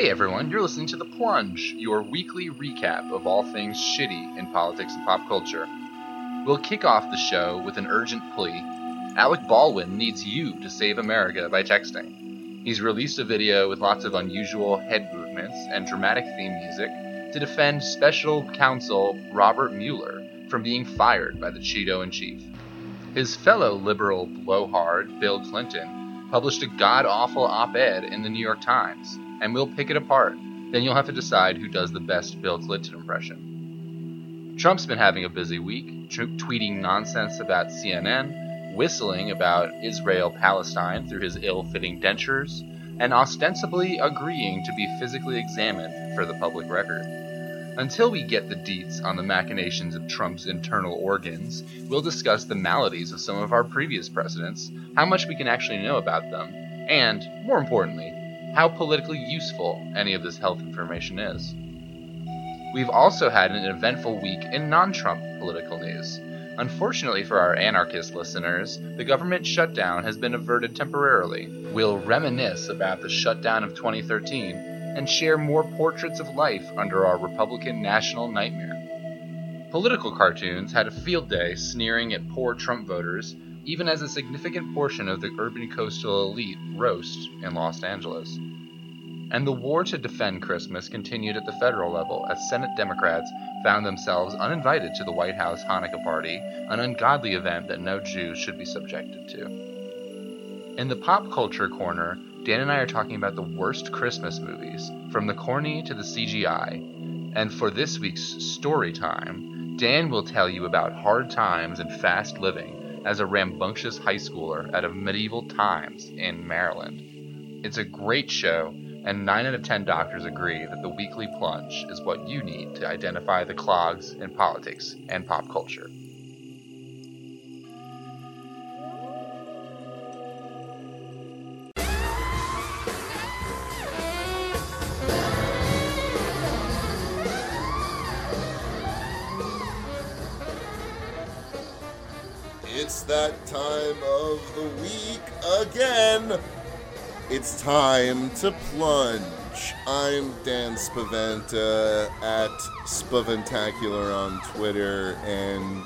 Hey everyone, you're listening to The Plunge, your weekly recap of all things shitty in politics and pop culture. We'll kick off the show with an urgent plea. Alec Baldwin needs you to save America by texting. He's released a video with lots of unusual head movements and dramatic theme music to defend special counsel Robert Mueller from being fired by the Cheeto in chief. His fellow liberal blowhard, Bill Clinton, published a god awful op ed in the New York Times and we'll pick it apart. Then you'll have to decide who does the best Bill Clinton impression. Trump's been having a busy week, t- tweeting nonsense about CNN, whistling about Israel Palestine through his ill fitting dentures, and ostensibly agreeing to be physically examined for the public record. Until we get the deets on the machinations of Trump's internal organs, we'll discuss the maladies of some of our previous presidents, how much we can actually know about them, and, more importantly, how politically useful any of this health information is. We've also had an eventful week in non Trump political news. Unfortunately for our anarchist listeners, the government shutdown has been averted temporarily. We'll reminisce about the shutdown of 2013 and share more portraits of life under our Republican national nightmare. Political cartoons had a field day sneering at poor Trump voters even as a significant portion of the urban coastal elite roast in Los Angeles. And the war to defend Christmas continued at the federal level as Senate Democrats found themselves uninvited to the White House Hanukkah party, an ungodly event that no Jew should be subjected to. In the pop culture corner, Dan and I are talking about the worst Christmas movies, from the corny to the CGI. And for this week's story time, Dan will tell you about hard times and fast living as a rambunctious high schooler out of medieval times in Maryland. It's a great show, and 9 out of 10 doctors agree that the weekly plunge is what you need to identify the clogs in politics and pop culture. That time of the week again. It's time to plunge. I'm Dan Spaventa at Spaventacular on Twitter, and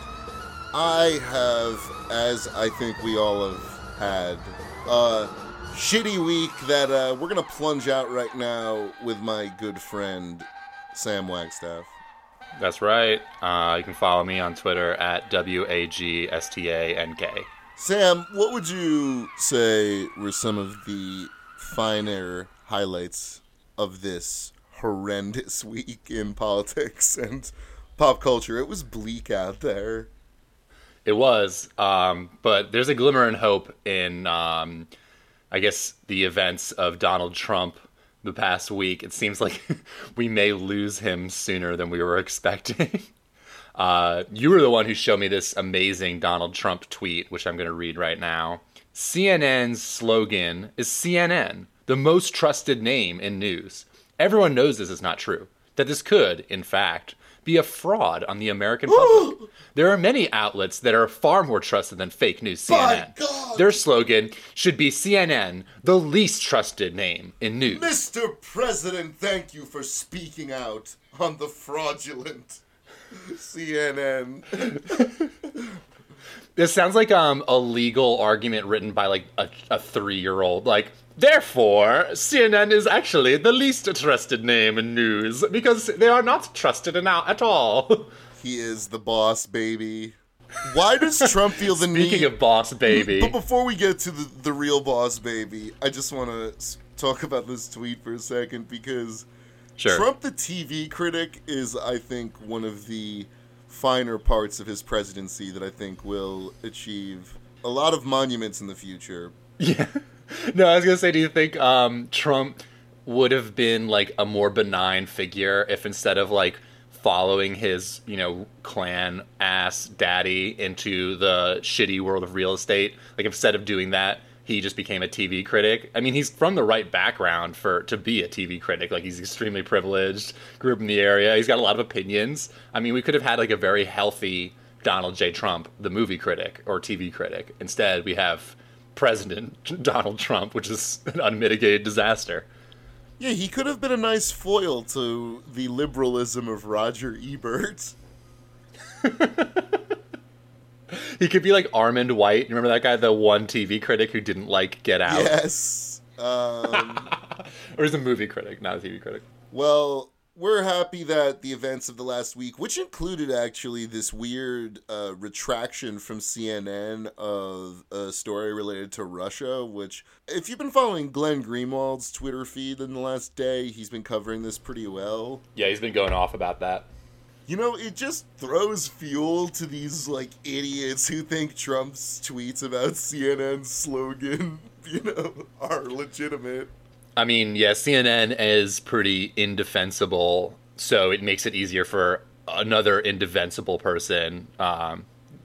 I have, as I think we all have had, a shitty week that uh, we're gonna plunge out right now with my good friend Sam Wagstaff. That's right. Uh, you can follow me on Twitter at W A G S T A N K. Sam, what would you say were some of the finer highlights of this horrendous week in politics and pop culture? It was bleak out there. It was, um, but there's a glimmer and hope in, um, I guess, the events of Donald Trump the past week. It seems like we may lose him sooner than we were expecting. uh, you were the one who showed me this amazing Donald Trump tweet, which I'm going to read right now. CNN's slogan is CNN, the most trusted name in news. Everyone knows this is not true, that this could, in fact, be a fraud on the American public. there are many outlets that are far more trusted than fake news CNN. Their slogan should be CNN, the least trusted name in news. Mr. President, thank you for speaking out on the fraudulent CNN. this sounds like um, a legal argument written by like a, a three year old. Like, Therefore, CNN is actually the least trusted name in news because they are not trusted now at all. He is the boss baby. Why does Trump feel the Speaking need? Speaking of boss baby. But before we get to the, the real boss baby, I just want to talk about this tweet for a second because sure. Trump, the TV critic, is, I think, one of the finer parts of his presidency that I think will achieve a lot of monuments in the future. Yeah. no, I was gonna say, do you think um, Trump would have been like a more benign figure if instead of like following his, you know, clan ass daddy into the shitty world of real estate, like instead of doing that, he just became a TV critic. I mean, he's from the right background for to be a TV critic. Like he's extremely privileged, grew up in the area. He's got a lot of opinions. I mean, we could have had like a very healthy Donald J. Trump, the movie critic or TV critic. Instead, we have President Donald Trump, which is an unmitigated disaster. Yeah, he could have been a nice foil to the liberalism of Roger Ebert. he could be like Armond White. Remember that guy, the one TV critic who didn't like Get Out? Yes. Um, or is a movie critic, not a TV critic. Well, we're happy that the events of the last week, which included actually this weird uh, retraction from CNN of a story related to Russia, which, if you've been following Glenn Greenwald's Twitter feed in the last day, he's been covering this pretty well. Yeah, he's been going off about that. You know, it just throws fuel to these, like, idiots who think Trump's tweets about CNN's slogan, you know, are legitimate. I mean, yeah, CNN is pretty indefensible, so it makes it easier for another indefensible person, um,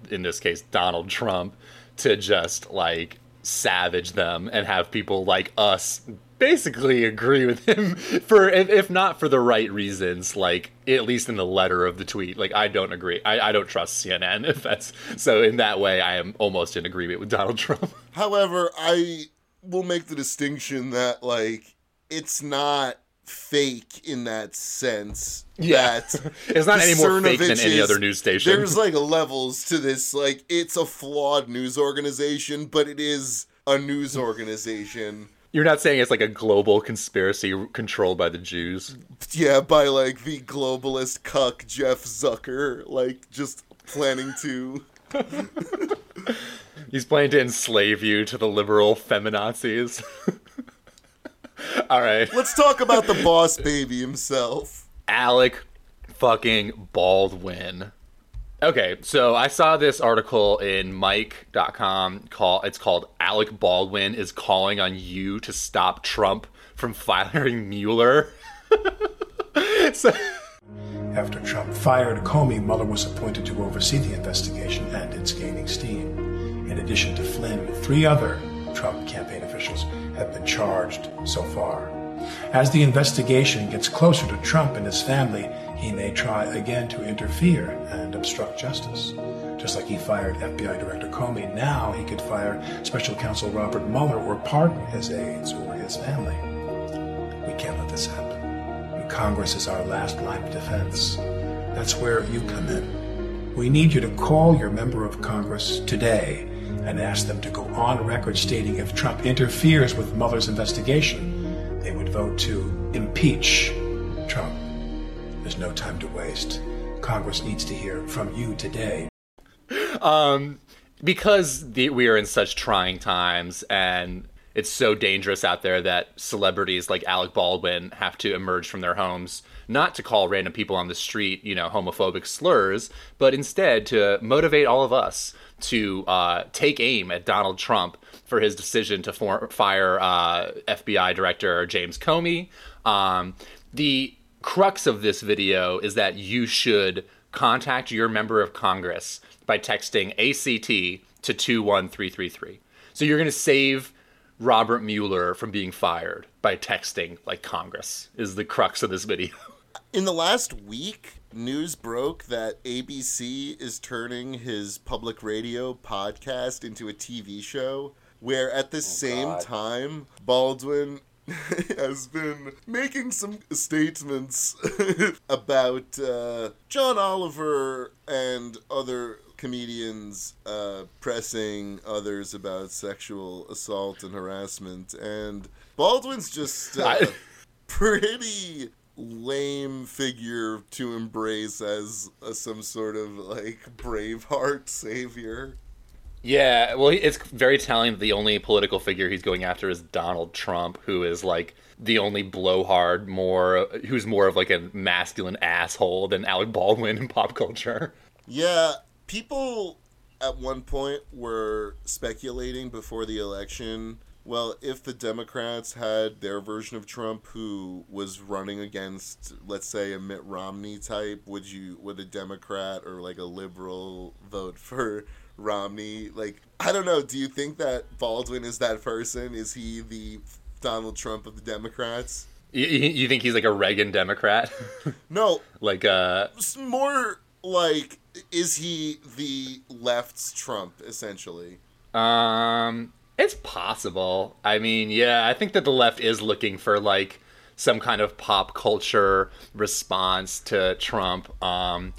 in this case, Donald Trump, to just like savage them and have people like us basically agree with him for if, not for the right reasons like at least in the letter of the tweet. Like i don't agree. I, I don't trust cnn if that's so in that way i am almost in agreement with donald trump. However i will make the distinction that like it's not fake in that sense. Yeah, it's not any more fake than any other news station. There's like levels to this. Like it's a flawed news organization, but it is a news organization. You're not saying it's like a global conspiracy controlled by the Jews. Yeah, by like the globalist cuck Jeff Zucker, like just planning to. He's planning to enslave you to the liberal feminazis. All right. Let's talk about the boss baby himself. Alec fucking Baldwin. Okay, so I saw this article in Mic.com call it's called Alec Baldwin is calling on you to stop Trump from firing Mueller. so after Trump fired Comey, Mueller was appointed to oversee the investigation and it's gaining steam. In addition to Flynn, three other Trump campaign officials have been charged so far. As the investigation gets closer to Trump and his family, he may try again to interfere and obstruct justice. Just like he fired FBI Director Comey, now he could fire Special Counsel Robert Mueller or pardon his aides or his family. We can't let this happen. Congress is our last line of defense. That's where you come in. We need you to call your member of Congress today and asked them to go on record stating if Trump interferes with Mueller's investigation, they would vote to impeach Trump. There's no time to waste. Congress needs to hear from you today. Um, because the, we are in such trying times and it's so dangerous out there that celebrities like Alec Baldwin have to emerge from their homes not to call random people on the street, you know, homophobic slurs, but instead to motivate all of us to uh, take aim at Donald Trump for his decision to for- fire uh, FBI Director James Comey. Um, the crux of this video is that you should contact your member of Congress by texting ACT to 21333. So you're going to save Robert Mueller from being fired by texting like Congress, is the crux of this video. In the last week, news broke that ABC is turning his public radio podcast into a TV show where at the oh, same God. time Baldwin has been making some statements about uh, John Oliver and other comedians uh, pressing others about sexual assault and harassment, and Baldwin's just uh, pretty lame figure to embrace as a, some sort of like Braveheart savior. Yeah, well, it's very telling that the only political figure he's going after is Donald Trump, who is like the only blowhard, more who's more of like a masculine asshole than Alec Baldwin in pop culture. Yeah, people at one point were speculating before the election well, if the Democrats had their version of Trump who was running against, let's say, a Mitt Romney type, would you would a Democrat or like a liberal vote for Romney? Like, I don't know. Do you think that Baldwin is that person? Is he the Donald Trump of the Democrats? You, you think he's like a Reagan Democrat? no, like uh, more like is he the left's Trump essentially? Um, it's possible. I mean, yeah, I think that the left is looking for like some kind of pop culture response to Trump. Um,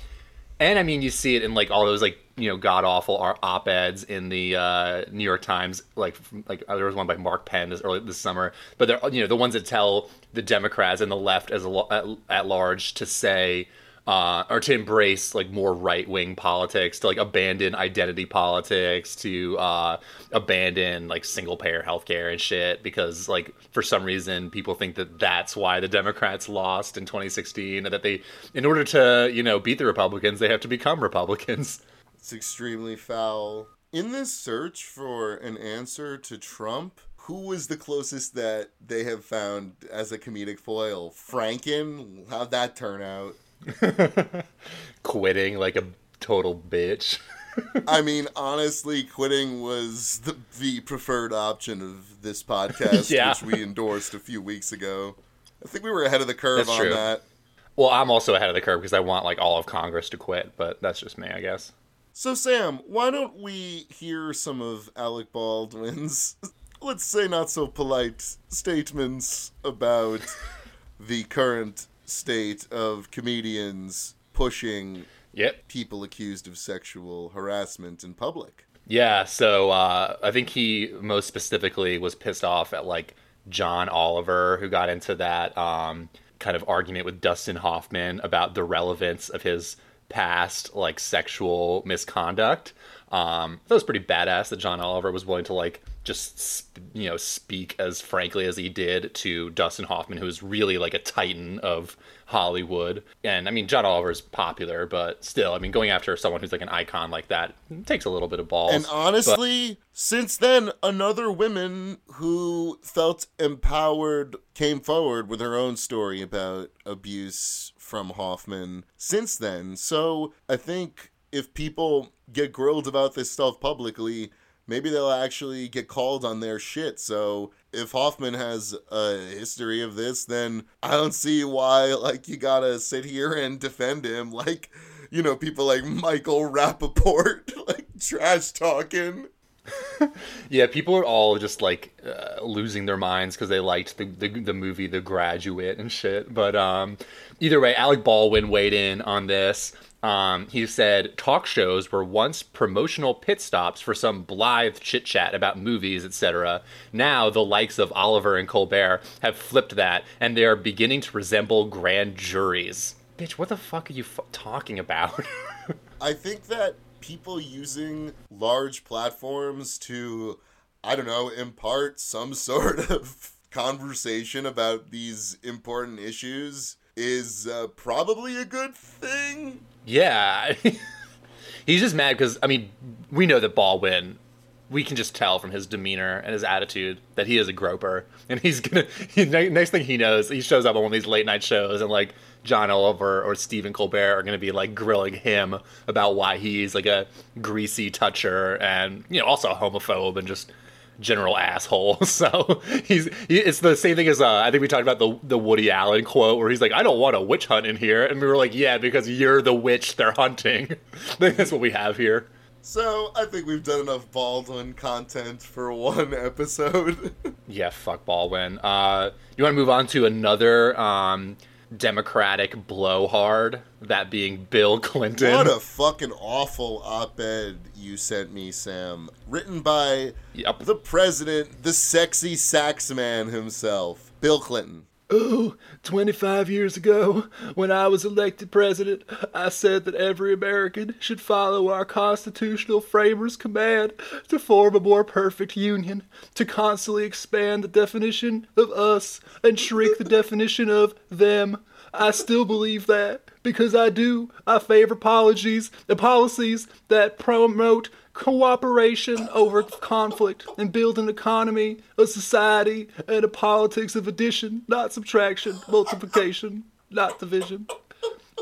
and I mean, you see it in like all those like you know god awful op eds in the uh, New York Times. Like like there was one by Mark Penn this early this summer, but they're you know the ones that tell the Democrats and the left as a, at, at large to say uh, or to embrace like more right wing politics, to like abandon identity politics, to uh, abandon like single payer healthcare and shit, because like for some reason people think that that's why the Democrats lost in 2016, and that they, in order to you know beat the Republicans, they have to become Republicans. It's extremely foul. In this search for an answer to Trump, who was the closest that they have found as a comedic foil? Franken? How'd that turn out? quitting like a total bitch. I mean, honestly, quitting was the, the preferred option of this podcast, yeah. which we endorsed a few weeks ago. I think we were ahead of the curve that's on true. that. Well, I'm also ahead of the curve because I want like all of Congress to quit, but that's just me, I guess. So, Sam, why don't we hear some of Alec Baldwin's, let's say, not so polite statements about the current state of comedians pushing yep. people accused of sexual harassment in public. Yeah, so uh, I think he most specifically was pissed off at like John Oliver, who got into that um, kind of argument with Dustin Hoffman about the relevance of his past like sexual misconduct. Um, that was pretty badass that John Oliver was willing to like just you know speak as frankly as he did to Dustin Hoffman, who is really like a titan of Hollywood. And I mean, John Oliver is popular, but still, I mean, going after someone who's like an icon like that takes a little bit of balls. And honestly, but... since then, another woman who felt empowered came forward with her own story about abuse from Hoffman since then. So I think if people get grilled about this stuff publicly, maybe they'll actually get called on their shit. So if Hoffman has a history of this, then I don't see why like you gotta sit here and defend him like you know people like Michael Rapaport like trash talking. yeah, people are all just like uh, losing their minds because they liked the, the, the movie The Graduate and shit. But um, either way, Alec Baldwin weighed in on this. Um, he said talk shows were once promotional pit stops for some blithe chit chat about movies, etc. Now the likes of Oliver and Colbert have flipped that, and they are beginning to resemble grand juries. Bitch, what the fuck are you f- talking about? I think that people using large platforms to, I don't know, impart some sort of conversation about these important issues is uh, probably a good thing. Yeah. He's just mad because, I mean, we know that Baldwin, we can just tell from his demeanor and his attitude that he is a groper. And he's gonna, he, next thing he knows, he shows up on one of these late night shows and, like, John Oliver or Stephen Colbert are to be like grilling him about why he's like a greasy toucher and you know also a homophobe and just general asshole. So he's he, it's the same thing as uh, I think we talked about the the Woody Allen quote where he's like, "I don't want a witch hunt in here," and we were like, "Yeah, because you're the witch they're hunting." That's what we have here. So I think we've done enough Baldwin content for one episode. yeah, fuck Baldwin. Uh, you want to move on to another um, Democratic blowhard, that being Bill Clinton. What a fucking awful op ed you sent me, Sam. Written by yep. the president, the sexy sax man himself, Bill Clinton. Oh, 25 years ago, when I was elected president, I said that every American should follow our constitutional framers' command to form a more perfect union, to constantly expand the definition of us and shrink the definition of them. I still believe that because I do. I favor apologies, the policies that promote cooperation over conflict and build an economy, a society, and a politics of addition, not subtraction, multiplication, not division.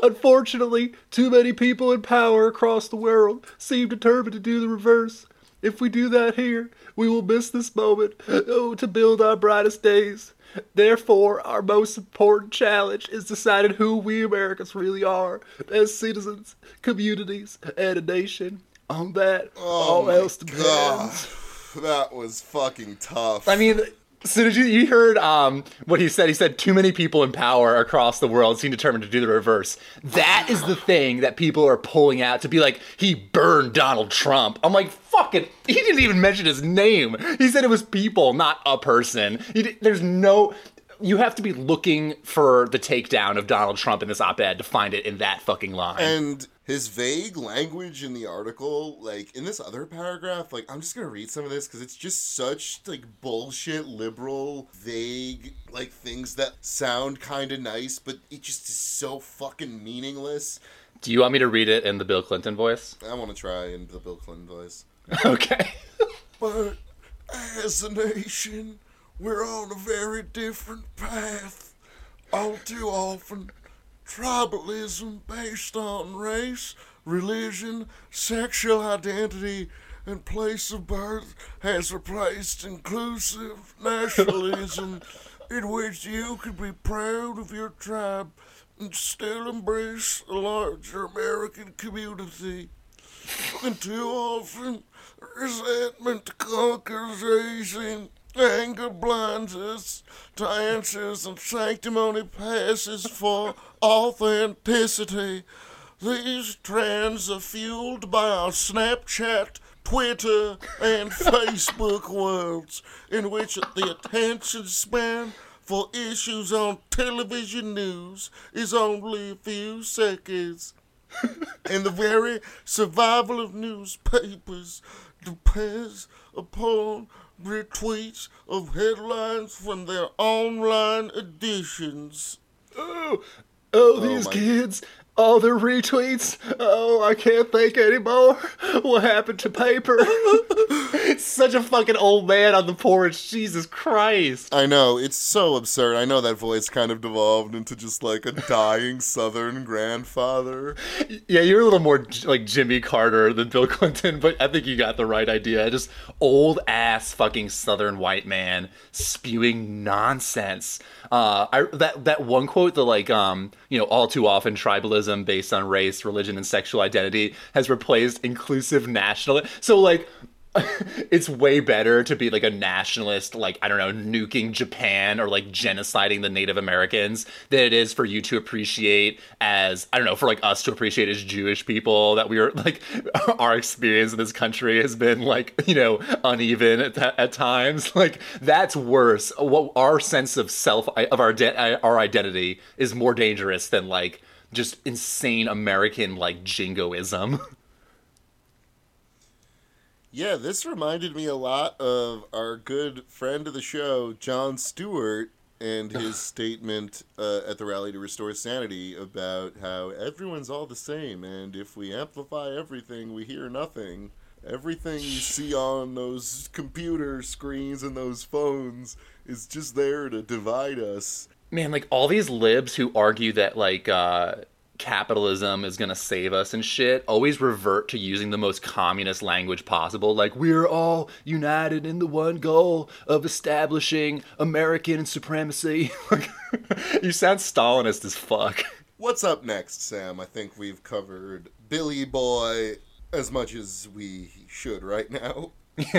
Unfortunately, too many people in power across the world seem determined to do the reverse. If we do that here, we will miss this moment oh, to build our brightest days. Therefore, our most important challenge is deciding who we Americans really are as citizens, communities, and a nation on that. Oh all else depends. That was fucking tough. I mean, So did you you heard um what he said? He said too many people in power across the world seem determined to do the reverse. That is the thing that people are pulling out to be like he burned Donald Trump. I'm like fucking. He didn't even mention his name. He said it was people, not a person. He, there's no. You have to be looking for the takedown of Donald Trump in this op-ed to find it in that fucking line. And his vague language in the article, like in this other paragraph, like I'm just gonna read some of this because it's just such like bullshit, liberal, vague, like things that sound kind of nice, but it just is so fucking meaningless. Do you want me to read it in the Bill Clinton voice? I want to try in the Bill Clinton voice. okay. But as a nation, we're on a very different path. All too often, tribalism based on race, religion, sexual identity, and place of birth has replaced inclusive nationalism in which you can be proud of your tribe and still embrace a larger American community. And too often, resentment conquers reason. Anger blinds us to and sanctimony passes for authenticity. These trends are fueled by our Snapchat, Twitter, and Facebook worlds, in which the attention span for issues on television news is only a few seconds and the very survival of newspapers depends upon retweets of headlines from their online editions. Oh, oh, these oh my- kids. All their retweets. Oh, I can't think anymore. What happened to paper? Such a fucking old man on the porch. Jesus Christ. I know, it's so absurd. I know that voice kind of devolved into just like a dying southern grandfather. Yeah, you're a little more like Jimmy Carter than Bill Clinton, but I think you got the right idea. Just old ass fucking southern white man spewing nonsense. Uh, I that that one quote, the like, um, you know, all too often tribalism based on race, religion, and sexual identity has replaced inclusive national. So like. it's way better to be like a nationalist, like, I don't know, nuking Japan or like genociding the Native Americans than it is for you to appreciate as, I don't know, for like us to appreciate as Jewish people that we are like, our experience in this country has been like, you know, uneven at, at times. Like, that's worse. What our sense of self, of our, de- our identity is more dangerous than like just insane American like jingoism. Yeah, this reminded me a lot of our good friend of the show, Jon Stewart, and his statement uh, at the rally to restore sanity about how everyone's all the same, and if we amplify everything, we hear nothing. Everything you see on those computer screens and those phones is just there to divide us. Man like all these libs who argue that like uh capitalism is gonna save us and shit always revert to using the most communist language possible like We're all united in the one goal of establishing American supremacy. you sound stalinist as fuck What's up next, Sam? I think we've covered Billy Boy as much as we should right now.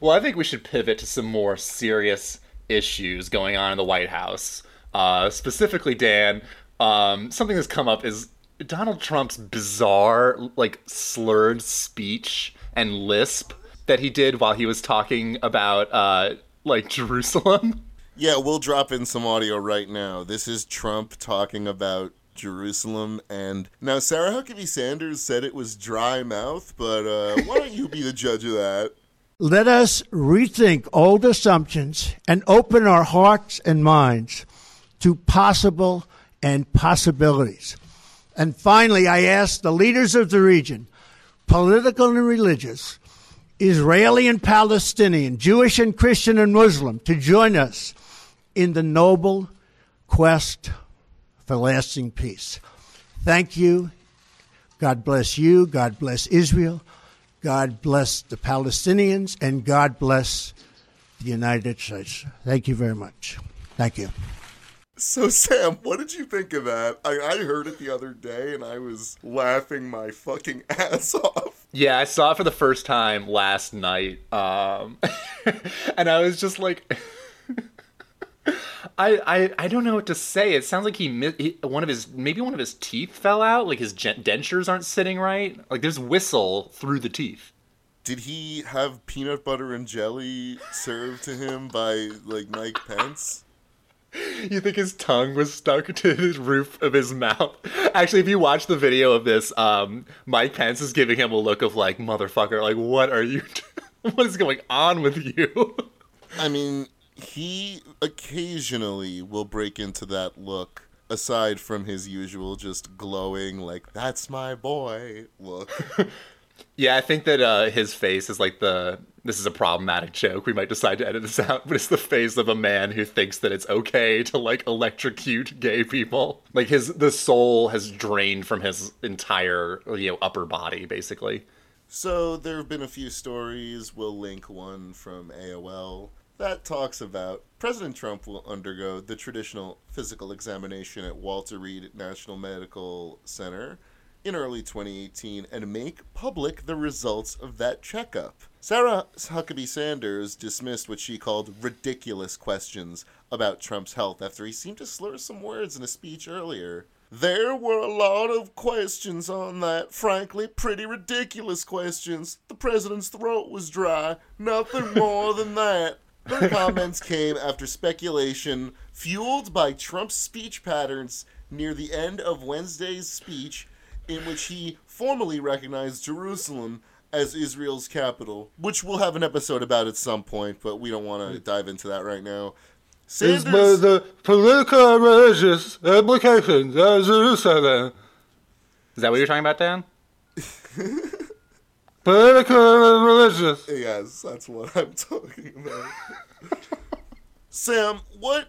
well i think we should pivot to some more serious issues going on in the white house uh specifically dan um something that's come up is donald trump's bizarre like slurred speech and lisp that he did while he was talking about uh like jerusalem Yeah, we'll drop in some audio right now. This is Trump talking about Jerusalem, and now Sarah Huckabee Sanders said it was dry mouth, but uh, why don't you be the judge of that? Let us rethink old assumptions and open our hearts and minds to possible and possibilities. And finally, I ask the leaders of the region, political and religious, Israeli and Palestinian, Jewish and Christian and Muslim, to join us in the noble quest for lasting peace. Thank you. God bless you. God bless Israel. God bless the Palestinians. And God bless the United States. Thank you very much. Thank you. So, Sam, what did you think of that? I, I heard it the other day, and I was laughing my fucking ass off. Yeah, I saw it for the first time last night. Um, and I was just like, I, I I don't know what to say. It sounds like he, he one of his maybe one of his teeth fell out. Like his dentures aren't sitting right. Like there's whistle through the teeth. Did he have peanut butter and jelly served to him by like Mike Pence? You think his tongue was stuck to the roof of his mouth? Actually, if you watch the video of this, um, Mike Pence is giving him a look of like, "Motherfucker, like, what are you? what is going on with you?" I mean, he occasionally will break into that look aside from his usual just glowing like that's my boy look. Yeah, I think that uh, his face is like the. This is a problematic joke. We might decide to edit this out, but it's the face of a man who thinks that it's okay to like electrocute gay people. Like his the soul has drained from his entire you know upper body, basically. So there have been a few stories. We'll link one from AOL that talks about President Trump will undergo the traditional physical examination at Walter Reed National Medical Center in early 2018 and make public the results of that checkup. Sarah Huckabee Sanders dismissed what she called ridiculous questions about Trump's health after he seemed to slur some words in a speech earlier. There were a lot of questions on that, frankly, pretty ridiculous questions. The president's throat was dry, nothing more than that. Her comments came after speculation fueled by Trump's speech patterns near the end of Wednesday's speech, in which he formally recognized Jerusalem as Israel's capital, which we'll have an episode about at some point, but we don't want to mm. dive into that right now. Is by the political and religious implications of Jerusalem. Is that what you're talking about, Dan? Political and religious. Yes, that's what I'm talking about. Sam, what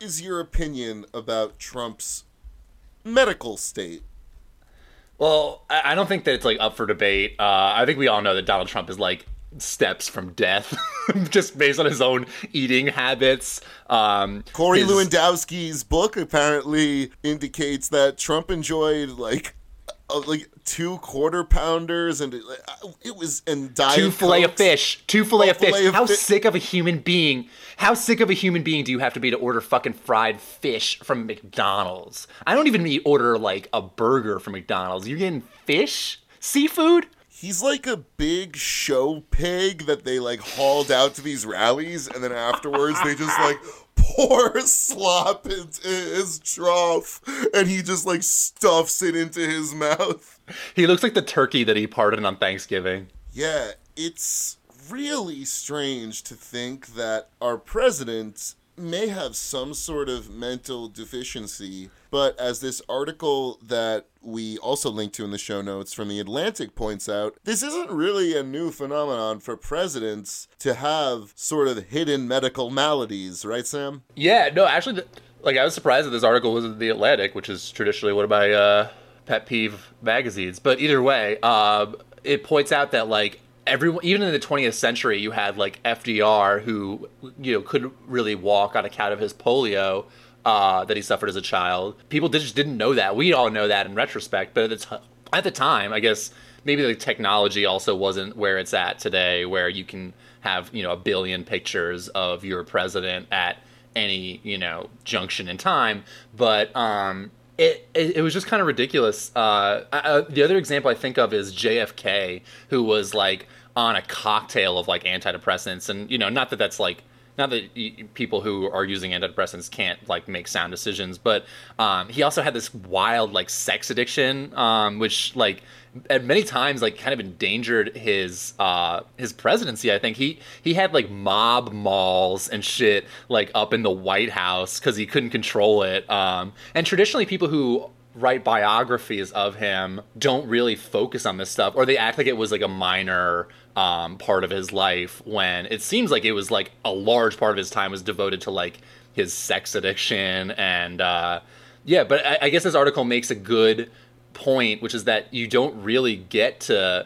is your opinion about Trump's medical state? Well, I don't think that it's like up for debate. Uh, I think we all know that Donald Trump is like steps from death, just based on his own eating habits. Um, Corey his- Lewandowski's book apparently indicates that Trump enjoyed like uh, like two quarter pounders and uh, it was and diet two fillet of fish. Two fillet of fish. of how fi- sick of a human being? How sick of a human being do you have to be to order fucking fried fish from McDonald's? I don't even need order like a burger from McDonald's. You're getting fish, seafood. He's like a big show pig that they like hauled out to these rallies, and then afterwards they just like pour slop into his trough, and he just like stuffs it into his mouth. He looks like the turkey that he pardoned on Thanksgiving. Yeah, it's really strange to think that our president may have some sort of mental deficiency, but as this article that we also link to in the show notes from The Atlantic points out, this isn't really a new phenomenon for presidents to have sort of hidden medical maladies, right, Sam? Yeah, no, actually, the, like I was surprised that this article was in the Atlantic, which is traditionally one of my uh, pet peeve magazines. But either way, um, it points out that like everyone, even in the 20th century, you had like FDR who you know couldn't really walk on account of his polio. Uh, that he suffered as a child. People just didn't know that. We all know that in retrospect, but at the, t- at the time, I guess maybe the technology also wasn't where it's at today, where you can have you know a billion pictures of your president at any you know junction in time but um it, it, it was just kind of ridiculous. Uh, uh the other example i think of is jfk who was like on a cocktail of like antidepressants. And you know not that that's like not that people who are using antidepressants can't like make sound decisions but um, he also had this wild like sex addiction um, which like at many times like kind of endangered his uh his presidency i think. He he had like mob malls and shit like up in the white house because he couldn't control it um and traditionally people who write biographies of him don't really focus on this stuff or they act like it was like a minor um, part of his life when it seems like it was like a large part of his time was devoted to like his sex addiction and uh, yeah but I, I guess this article makes a good point which is that you don't really get to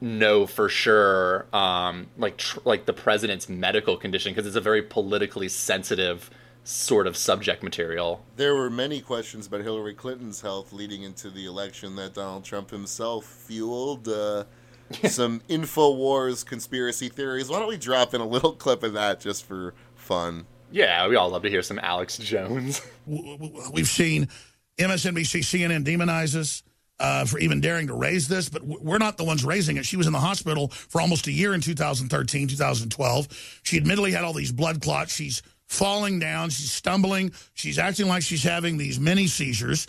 know for sure um, like tr- like the president's medical condition because it's a very politically sensitive sort of subject material There were many questions about Hillary Clinton's health leading into the election that Donald Trump himself fueled. Uh, some InfoWars conspiracy theories. Why don't we drop in a little clip of that just for fun? Yeah, we all love to hear some Alex Jones. We've seen MSNBC, CNN demonize us uh, for even daring to raise this, but we're not the ones raising it. She was in the hospital for almost a year in 2013, 2012. She admittedly had all these blood clots. She's falling down. She's stumbling. She's acting like she's having these mini seizures.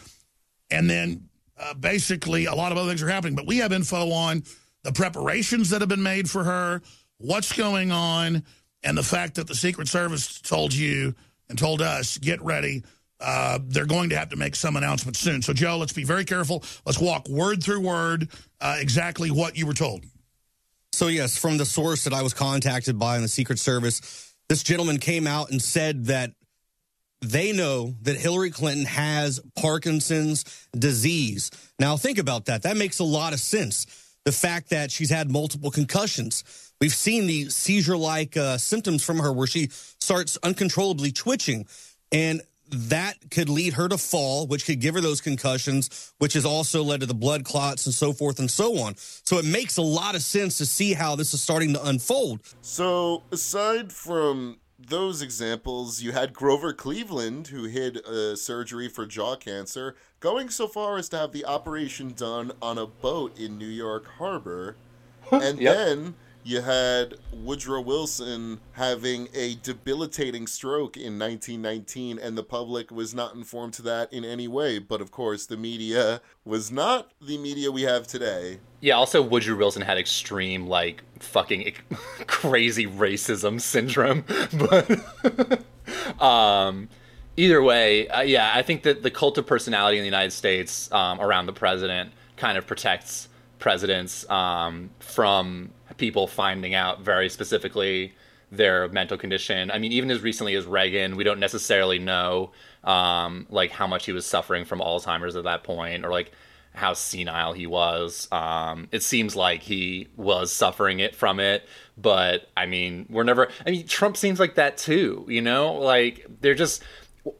And then uh, basically a lot of other things are happening. But we have info on the preparations that have been made for her, what's going on, and the fact that the Secret Service told you and told us, get ready uh, they're going to have to make some announcement soon. So, Joe, let's be very careful. Let's walk word through word uh, exactly what you were told. So, yes, from the source that I was contacted by in the Secret Service, this gentleman came out and said that they know that Hillary Clinton has Parkinson's disease. Now, think about that. That makes a lot of sense. The fact that she's had multiple concussions. We've seen the seizure like uh, symptoms from her where she starts uncontrollably twitching. And that could lead her to fall, which could give her those concussions, which has also led to the blood clots and so forth and so on. So it makes a lot of sense to see how this is starting to unfold. So, aside from those examples, you had Grover Cleveland, who hid a surgery for jaw cancer, going so far as to have the operation done on a boat in New York Harbor. And yep. then you had Woodrow Wilson having a debilitating stroke in 1919, and the public was not informed to that in any way. But of course, the media was not the media we have today. Yeah, also, Woodrow Wilson had extreme, like, fucking crazy racism syndrome. But, um, either way, uh, yeah, I think that the cult of personality in the United States um, around the president kind of protects presidents um, from people finding out very specifically their mental condition. I mean, even as recently as Reagan, we don't necessarily know um, like how much he was suffering from Alzheimer's at that point, or like how senile he was. Um, it seems like he was suffering it from it, but I mean, we're never. I mean, Trump seems like that too. You know, like they're just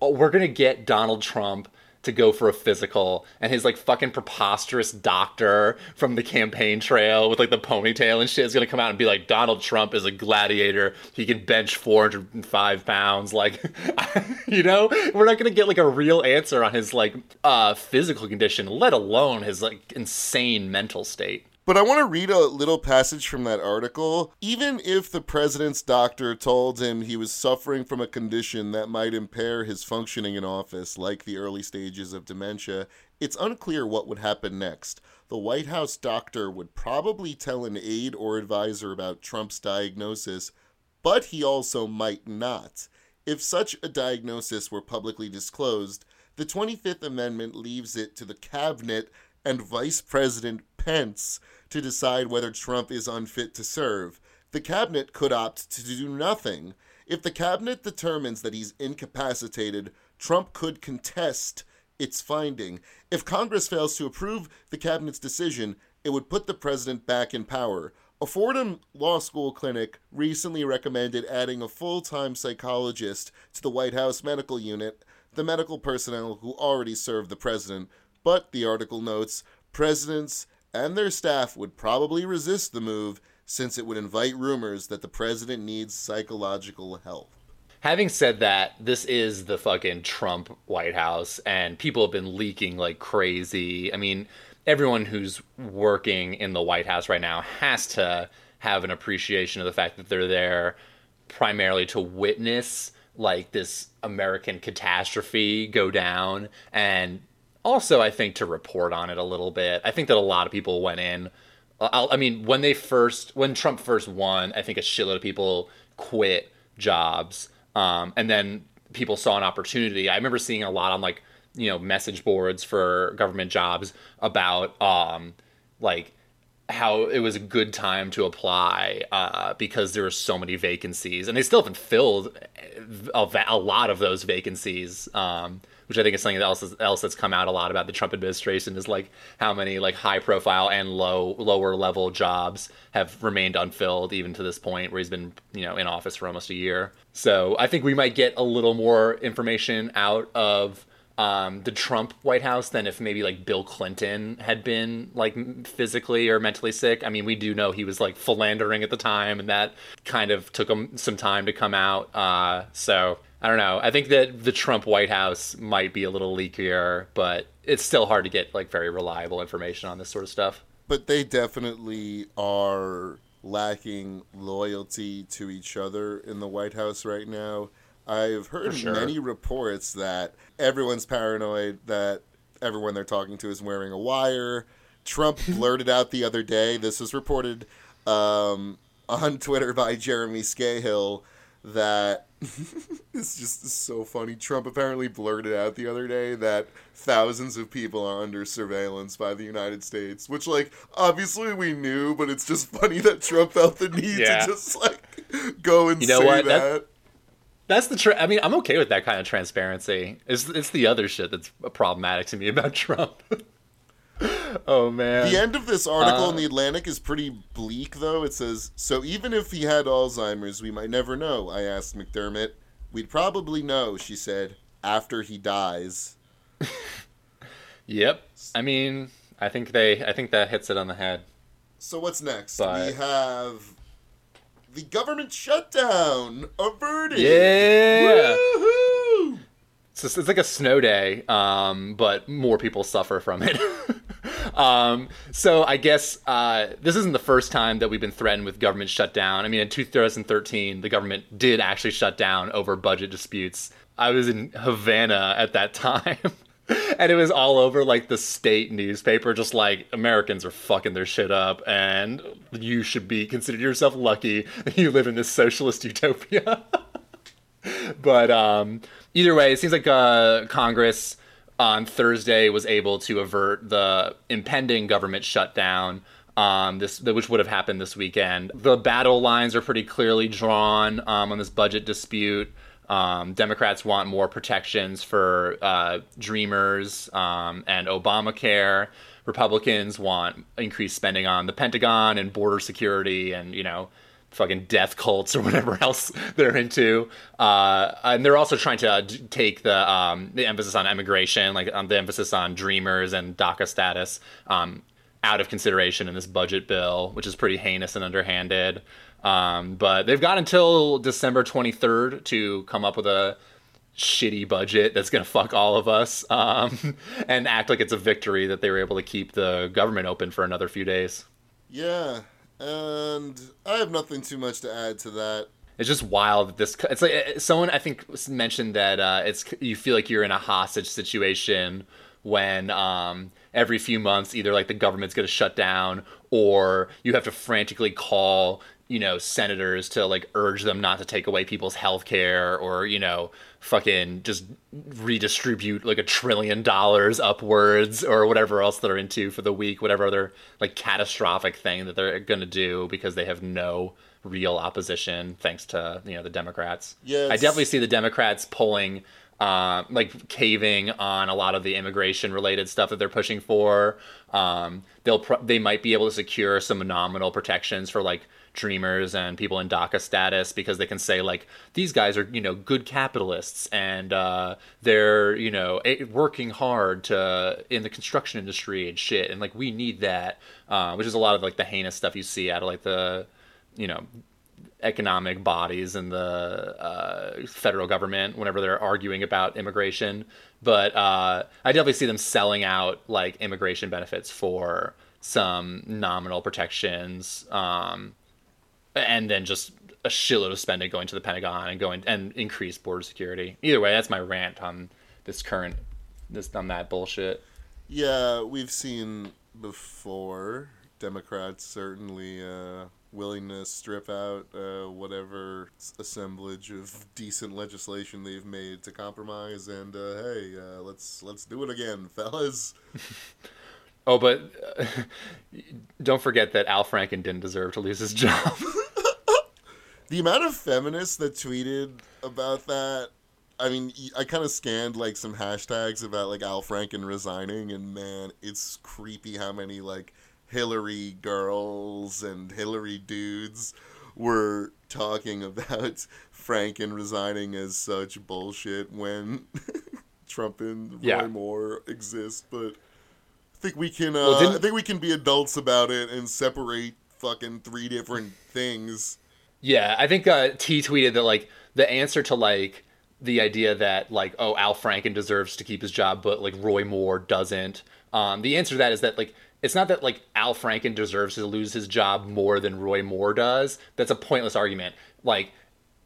we're gonna get Donald Trump to go for a physical and his like fucking preposterous doctor from the campaign trail with like the ponytail and shit is gonna come out and be like Donald Trump is a gladiator. He can bench 405 pounds. Like you know? We're not gonna get like a real answer on his like uh physical condition let alone his like insane mental state but I want to read a little passage from that article. Even if the president's doctor told him he was suffering from a condition that might impair his functioning in office, like the early stages of dementia, it's unclear what would happen next. The White House doctor would probably tell an aide or advisor about Trump's diagnosis, but he also might not. If such a diagnosis were publicly disclosed, the 25th Amendment leaves it to the cabinet and Vice President Pence to decide whether Trump is unfit to serve. The cabinet could opt to do nothing. If the cabinet determines that he's incapacitated, Trump could contest its finding. If Congress fails to approve the cabinet's decision, it would put the president back in power. A Fordham Law School clinic recently recommended adding a full time psychologist to the White House medical unit, the medical personnel who already serve the president. But, the article notes, presidents and their staff would probably resist the move since it would invite rumors that the president needs psychological help. Having said that, this is the fucking Trump White House, and people have been leaking like crazy. I mean, everyone who's working in the White House right now has to have an appreciation of the fact that they're there primarily to witness like this American catastrophe go down and also I think to report on it a little bit. I think that a lot of people went in. I'll, i mean, when they first, when Trump first won, I think a shitload of people quit jobs, um, and then people saw an opportunity. I remember seeing a lot on like you know message boards for government jobs about um, like how it was a good time to apply uh, because there were so many vacancies, and they still haven't filled a, a lot of those vacancies. Um, which I think is something else else that's come out a lot about the Trump administration is like how many like high profile and low lower level jobs have remained unfilled even to this point where he's been you know in office for almost a year. So I think we might get a little more information out of um, the Trump White House than if maybe like Bill Clinton had been like physically or mentally sick. I mean, we do know he was like philandering at the time, and that kind of took him some time to come out. Uh, so I don't know. I think that the Trump White House might be a little leakier, but it's still hard to get like very reliable information on this sort of stuff. But they definitely are lacking loyalty to each other in the White House right now. I've heard sure. many reports that everyone's paranoid that everyone they're talking to is wearing a wire. Trump blurted out the other day, this was reported um, on Twitter by Jeremy Scahill, that it's just so funny. Trump apparently blurted out the other day that thousands of people are under surveillance by the United States, which, like, obviously we knew, but it's just funny that Trump felt the need Yeah. to just, like, go and You know say what? that. That- That's the. Tra- I mean, I'm okay with that kind of transparency. It's it's the other shit that's problematic to me about Trump. oh man. The end of this article Uh, in the Atlantic is pretty bleak, though. It says, "So even if he had Alzheimer's, we might never know." I asked McDermott. "We'd probably know," she said, "after he dies." Yep. I mean, I think they. I think that hits it on the head. So what's next? But- We have the government shutdown averted. Yeah. Woohoo! It's, like a snow day, um, but more people suffer from it. um, so I guess uh, this isn't the first time that we've been threatened with government shutdown. I mean, in 2013, the government did actually shut down over budget disputes. I was in Havana at that time. And it was all over like the state newspaper, just like Americans are fucking their shit up, and you should be consider yourself lucky that you live in this socialist utopia. but um, either way, it seems like uh, Congress on Thursday was able to avert the impending government shutdown. Um, this which would have happened this weekend. The battle lines are pretty clearly drawn um, on this budget dispute. Um, Democrats want more protections for uh, Dreamers um, and Obamacare. Republicans want increased spending on the Pentagon and border security and you know fucking death cults or whatever else they're into. Uh, and they're also trying to uh, take the um, the emphasis on immigration, like um, the emphasis on Dreamers and DACA status, um, out of consideration in this budget bill, which is pretty heinous and underhanded. Um, but they've got until December 23rd to come up with a shitty budget that's going to fuck all of us um, and act like it's a victory that they were able to keep the government open for another few days. Yeah, and I have nothing too much to add to that. It's just wild this. It's like uh, someone I think mentioned that uh, it's you feel like you're in a hostage situation when um, every few months either like the government's going to shut down or you have to frantically call you know senators to like urge them not to take away people's health care or you know fucking just redistribute like a trillion dollars upwards or whatever else they're into for the week whatever other like catastrophic thing that they're going to do because they have no real opposition thanks to you know the democrats Yes. i definitely see the democrats pulling uh, like caving on a lot of the immigration related stuff that they're pushing for um, they'll pro- they might be able to secure some nominal protections for like dreamers and people in DACA status because they can say like these guys are you know good capitalists and uh, they're you know working hard to in the construction industry and shit and like we need that uh, which is a lot of like the heinous stuff you see out of like the you know economic bodies and the uh, federal government whenever they're arguing about immigration. But uh, I definitely see them selling out like immigration benefits for some nominal protections, um, and then just a shitload of spending going to the Pentagon and going and increase border security. Either way, that's my rant on this current this on that bullshit. Yeah, we've seen before Democrats certainly uh, willing to strip out uh, whatever assemblage of decent legislation they've made to compromise. And uh, hey, uh, let's let's do it again, fellas. Oh, but uh, don't forget that Al Franken didn't deserve to lose his job. The amount of feminists that tweeted about that. I mean, I kind of scanned like some hashtags about like Al Franken resigning, and man, it's creepy how many like Hillary girls and Hillary dudes were talking about Franken resigning as such bullshit when Trump and Roy Yeah. Moore exist, but I think we can, uh, well, I think we can be adults about it and separate fucking three different things. Yeah, I think uh, T tweeted that like the answer to like the idea that like oh Al Franken deserves to keep his job but like Roy Moore doesn't. Um, the answer to that is that like it's not that like Al Franken deserves to lose his job more than Roy Moore does. That's a pointless argument. Like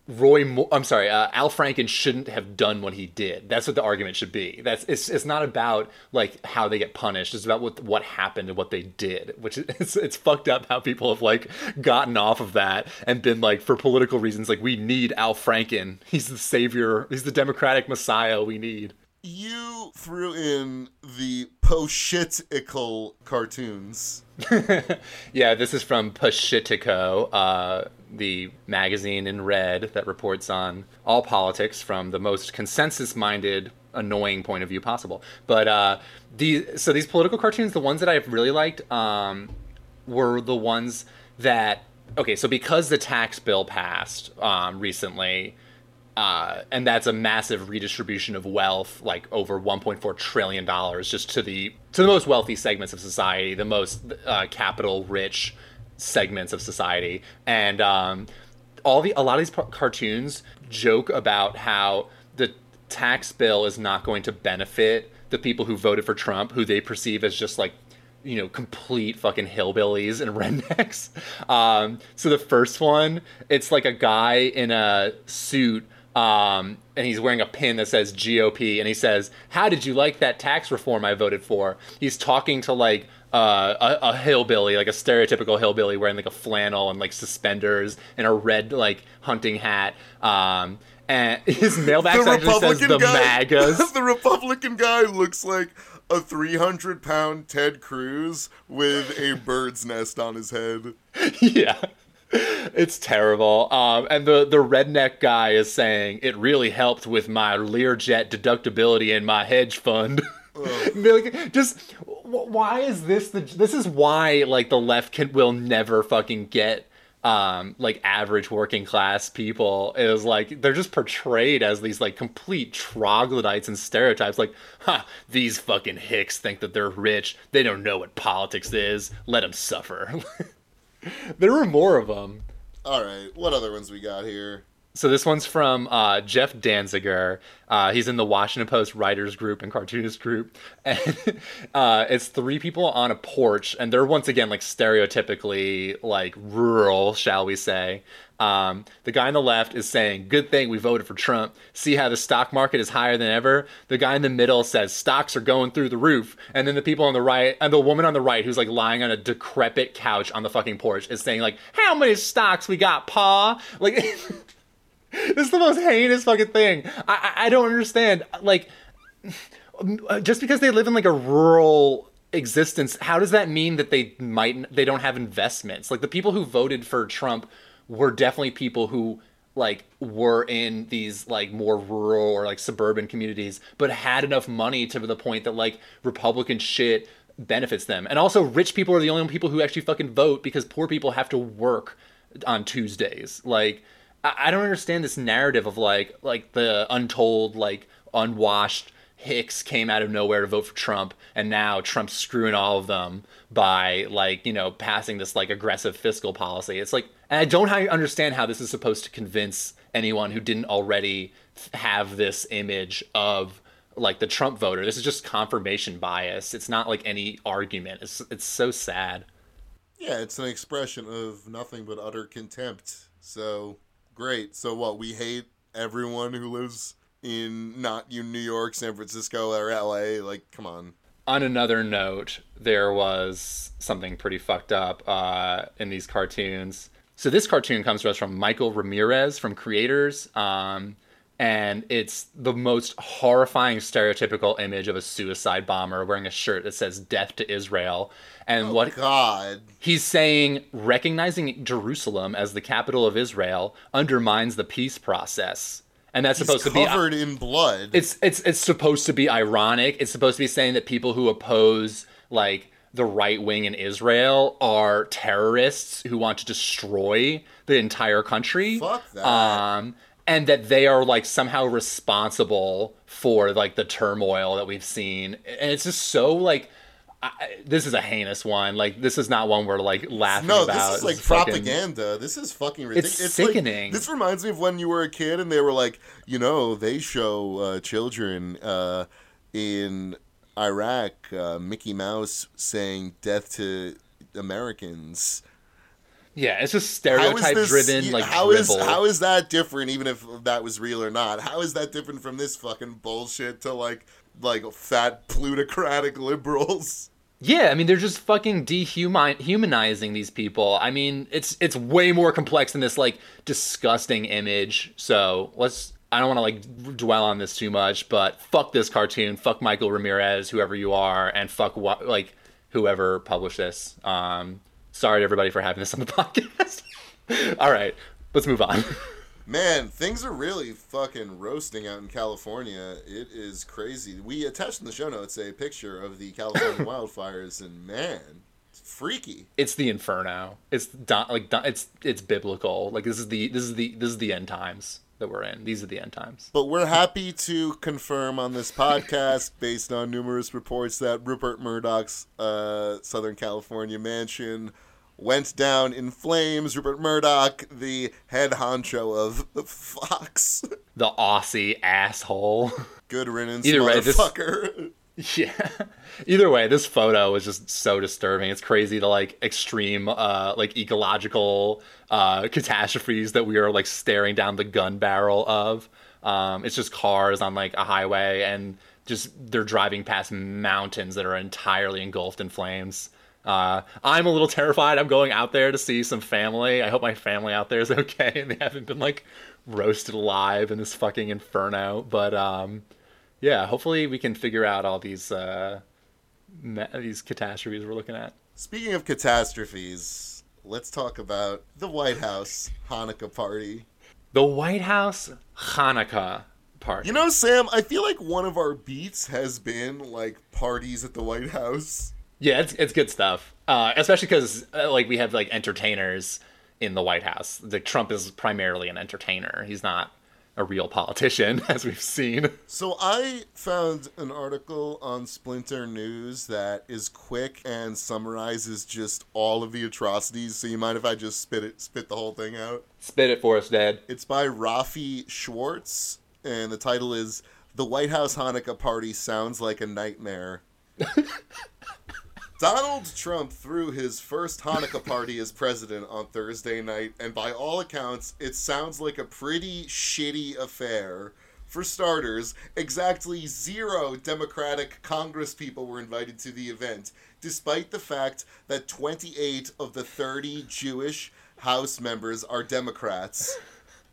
Roy, Mo- I'm sorry, uh, Al Franken shouldn't have done what he did. That's what the argument should be. That's it's it's not about like how they get punished. It's about what what happened and what they did. Which is it's, it's fucked up how people have like gotten off of that and been like for political reasons like we need Al Franken. He's the savior. He's the democratic messiah we need. You threw in the poshitical cartoons. Yeah, this is from Pashitico, uh, the magazine in red that reports on all politics from the most consensus-minded, annoying point of view possible. But uh, the so these political cartoons, the ones that I've really liked, um, were the ones that okay. So because the tax bill passed um, recently, uh, and that's a massive redistribution of wealth, like over 1.4 trillion dollars, just to the to the most wealthy segments of society, the most uh, capital rich segments of society, and um, all the a lot of these cartoons joke about how the tax bill is not going to benefit the people who voted for Trump, who they perceive as just like you know, complete fucking hillbillies and rednecks. Um, so the first one, it's like a guy in a suit, um, and he's wearing a pin that says GOP, and he says, "How did you like that tax reform I voted for?" He's talking to like uh, a, a hillbilly, like a stereotypical hillbilly, wearing like a flannel and like suspenders and a red like hunting hat. Um, and his mailbox actually says Republican the guy. MAGAs. the Republican guy looks like a 300 pound Ted Cruz with a bird's nest on his head. yeah it's terrible um, and the the redneck guy is saying it really helped with my learjet deductibility in my hedge fund like, just why is this the this is why like the left can will never fucking get um like average working class people is like they're just portrayed as these like complete troglodytes and stereotypes. Like huh these fucking hicks think that they're rich. They don't know what politics is. Let them suffer. There were more of them All right, what other ones we got here? So this one's from uh, Jeff Danziger. Uh, he's in the Washington Post writers group and cartoonist group, and uh, it's three people on a porch, and they're once again like stereotypically like rural, shall we say. Um, the guy on the left is saying, "Good thing we voted for Trump. See how the stock market is higher than ever." The guy in the middle says, "Stocks are going through the roof," and then the people on the right and the woman on the right, who's like lying on a decrepit couch on the fucking porch, is saying like, "How many stocks we got, Pa?" Like. This is the most heinous fucking thing. I, I I don't understand. Like, just because they live in like a rural existence, how does that mean that they might they don't have investments? Like the people who voted for Trump were definitely people who like were in these like more rural or like suburban communities, but had enough money to the point that like Republican shit benefits them. And also, rich people are the only people who actually fucking vote because poor people have to work on Tuesdays. Like, I, I don't understand this narrative of like like the untold like unwashed Hicks came out of nowhere to vote for Trump, and now Trump's screwing all of them by like you know passing this like aggressive fiscal policy. It's like, and I don't understand how this is supposed to convince anyone who didn't already have this image of like the Trump voter. This is just confirmation bias. It's not like any argument. It's it's so sad. Yeah, it's an expression of nothing but utter contempt. So great. So what? We hate everyone who lives in not in New York, San Francisco, or L.A. Like, come on. on another note, there was something pretty fucked up uh, in these cartoons. So this cartoon comes to us from Michael Ramirez from Creators, um, and it's the most horrifying stereotypical image of a suicide bomber wearing a shirt that says "Death to Israel." And what God. he's saying, recognizing Jerusalem as the capital of Israel undermines the peace process, and that's He's supposed to be covered in blood. it's it's it's supposed to be ironic. It's supposed to be saying that people who oppose like the right wing in Israel are terrorists who want to destroy the entire country. Fuck that. Um and that they are like somehow responsible for like the turmoil that we've seen and it's just so like I, this is a heinous one like this is not one we're like laughing No, about this is like It's fucking- propaganda. This is fucking ridiculous. It's like- sickening. this reminds me of when you were a kid and they were like, you know, they show uh, children uh, in Iraq uh, Mickey Mouse saying "death to Americans." Yeah it's just stereotype this- driven like how is how is that different? Even if that was real or not, how is that different from this fucking bullshit to like like fat plutocratic liberals? Yeah, I mean they're just fucking dehumanizing these people. I mean, it's it's way more complex than this like disgusting image. So let's. I don't want to like dwell on this too much, but fuck this cartoon. Fuck Michael Ramirez, whoever you are, and fuck like whoever published this. Um, sorry to everybody for having this on the podcast. All right, let's move on. Man, things are really fucking roasting out in California. It is crazy. We attached in the show notes a picture of the California wildfires, and man, it's freaky. It's the inferno. It's don- like it's it's biblical. Like this is the this is the this is the end times that we're in. These are the end times. But we're happy to confirm on this podcast, based on numerous reports, that Rupert Murdoch's uh, Southern California mansion went down in flames. Rupert Murdoch, the head honcho of Fox. The Aussie asshole. Good riddance, Either way, this- motherfucker. Yeah. Either way, this photo is just so disturbing. It's crazy to like extreme uh like ecological uh catastrophes that we are like staring down the gun barrel of. Um it's just cars on like a highway and just they're driving past mountains that are entirely engulfed in flames. Uh, I'm a little terrified. I'm going out there to see some family. I hope my family out there is okay and they haven't been like roasted alive in this fucking inferno. But um, yeah, hopefully we can figure out all these uh, ma- these catastrophes we're looking at. Speaking of catastrophes, let's talk about the White House Hanukkah party. The White House Hanukkah party. You know, Sam, I feel like one of our beats has been like parties at the White House. Yeah, it's it's good stuff. Uh, especially because uh, like we have like entertainers in the White House. Like Trump is primarily an entertainer. He's not a real politician, as we've seen. So I found an article on Splinter News that is quick and summarizes just all of the atrocities. So you mind if I just spit it, spit the whole thing out? Spit it for us, Dad. It's by Rafi Schwartz, and the title is "The White House Hanukkah Party Sounds Like a Nightmare." Donald Trump threw his first Hanukkah party as president on Thursday night, and by all accounts, it sounds like a pretty shitty affair. For starters, exactly zero Democratic Congress people were invited to the event, despite the fact that 28 of the 30 Jewish House members are Democrats.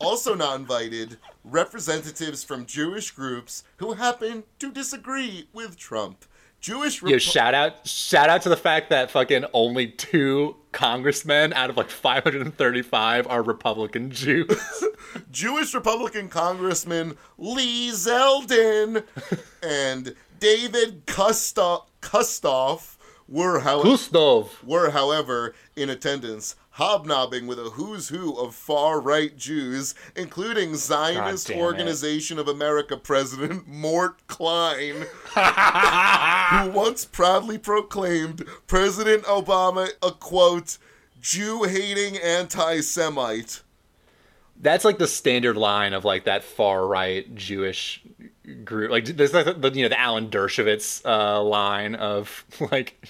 Also not invited, representatives from Jewish groups who happen to disagree with Trump. Jewish Yo, Repu- shout out, shout out to the fact that fucking only two congressmen out of like 535 are Republican Jews. Jewish Republican Congressman Lee Zeldin and David Kusto- Kustoff were, how- Gustav. were, however, in attendance, hobnobbing with a who's who of far right Jews, including Zionist damn it. Organization of America President Mort Klein, who once proudly proclaimed President Obama a quote, Jew hating anti Semite. That's like the standard line of like that far right Jewish group. Like there's like the you know the Alan Dershowitz uh, line of like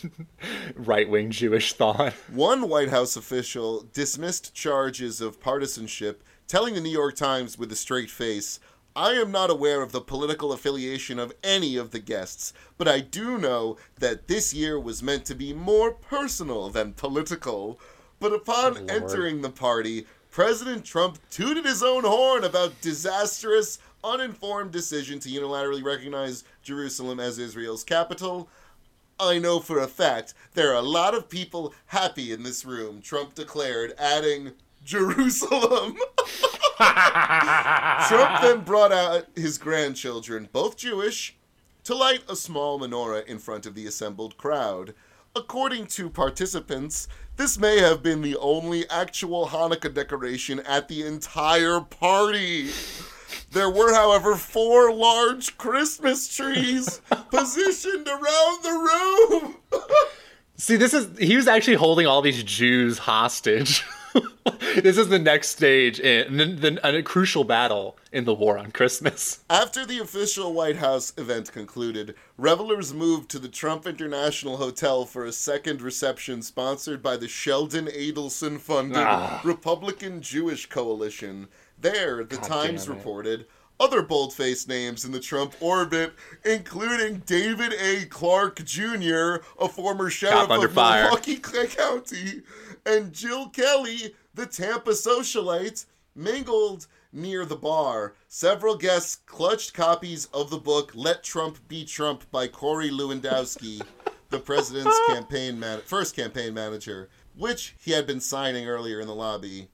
right wing Jewish thought. One White House official dismissed charges of partisanship, telling the New York Times with a straight face, I am not aware of the political affiliation of any of the guests, but I do know that this year was meant to be more personal than political. But upon Lord. entering the party, President Trump tooted his own horn about disastrous, uninformed decision to unilaterally recognize Jerusalem as Israel's capital. I know for a fact there are a lot of people happy in this room, Trump declared, adding, Jerusalem. Trump then brought out his grandchildren, both Jewish, to light a small menorah in front of the assembled crowd. According to participants, this may have been the only actual Hanukkah decoration at the entire party. There were, however, four large Christmas trees positioned around the room. See, this is he was actually holding all these Jews hostage. this is the next stage in the, the, a crucial battle in the war on Christmas. After the official White House event concluded, revelers moved to the Trump International Hotel for a second reception sponsored by the Sheldon Adelson funded Ah. Republican Jewish Coalition. There, the God Times reported other bold-faced names in the Trump orbit, including David A. Clarke Jr., a former sheriff of fire. Milwaukee County, and Jill Kelley, the Tampa socialite, mingled near the bar. Several guests clutched copies of the book "Let Trump Be Trump" by Corey Lewandowski, the president's campaign man- first campaign manager, which he had been signing earlier in the lobby.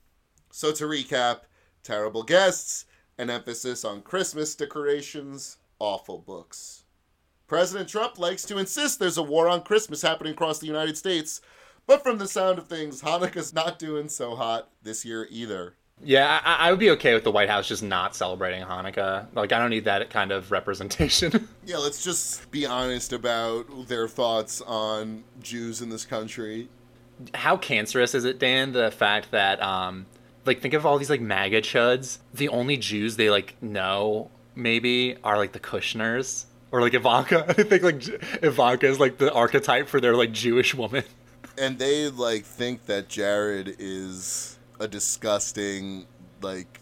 So to recap, terrible guests, an emphasis on Christmas decorations, awful books. President Trump likes to insist there's a war on Christmas happening across the United States, but from the sound of things, Hanukkah's not doing so hot this year either. Yeah, I, I would be okay with the White House just not celebrating Hanukkah. Like, I don't need that kind of representation. Yeah, let's just be honest about their thoughts on Jews in this country. How cancerous is it, Dan? The fact that, um, like, think of all these like MAGA chuds. The only Jews they like know maybe are like the Kushners or like Ivanka. I think like Ivanka is like the archetype for their like Jewish woman. And they like think that Jared is a disgusting like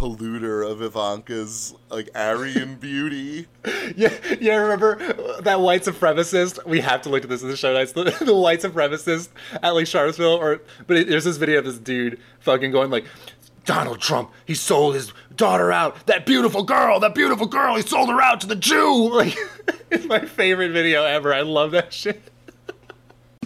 polluter of Ivanka's like Aryan beauty. Yeah, yeah. Remember that white supremacist? We have to look at this in the show notes. The, the white supremacist at like Charlottesville, or but it, there's this video of this dude fucking going like, Donald Trump, he sold his daughter out. That beautiful girl, that beautiful girl, he sold her out to the Jew. Like, it's my favorite video ever. I love that shit.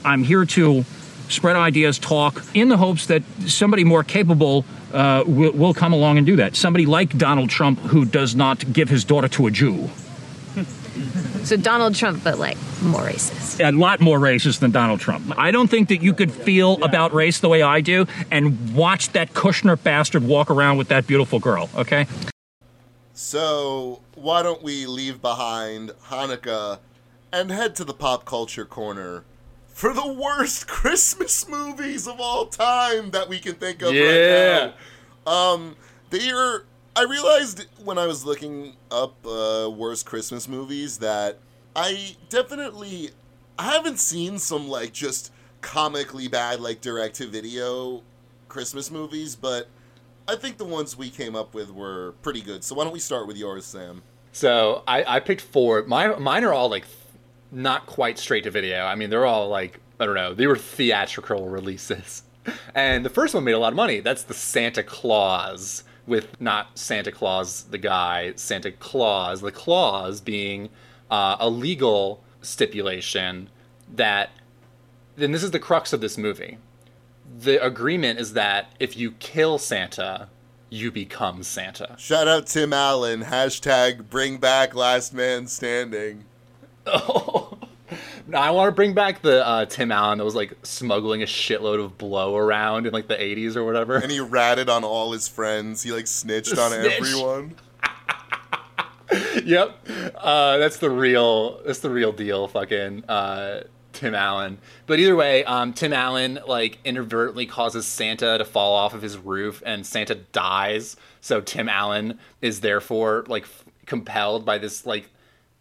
I'm here to spread ideas, talk, in the hopes that somebody more capable uh, will, will come along and do that. Somebody like Donald Trump who does not give his daughter to a Jew. So Donald Trump, but like more racist. A lot more racist than Donald Trump. I don't think that you could feel about race the way I do and watch that Kushner bastard walk around with that beautiful girl, okay? So, why don't we leave behind Hanukkah and head to the pop culture corner for the worst Christmas movies of all time that we can think of Yeah. right now. Um, they are. I realized when I was looking up uh, worst Christmas movies that I definitely I haven't seen some like just comically bad like direct to video Christmas movies, but I think the ones we came up with were pretty good. So why don't we start with yours, Sam? So I, I picked four. My mine are all like not quite straight to video. I mean, they're all like I don't know. They were theatrical releases. And the first one made a lot of money. That's the Santa Claus with not Santa Claus the guy, Santa Claus. The clause being uh, a legal stipulation that. Then this is the crux of this movie. The agreement is that if you kill Santa, you become Santa. Shout out Tim Allen. Hashtag bring back Last Man Standing. No, I want to bring back the uh, Tim Allen that was like smuggling a shitload of blow around in like the 80s or whatever. And he ratted on all his friends. He like snitched on Snitch. everyone. yep, uh, that's the real. That's the real deal. Fucking uh, Tim Allen. But either way, um, Tim Allen like inadvertently causes Santa to fall off of his roof, and Santa dies. So Tim Allen is therefore like f- compelled by this like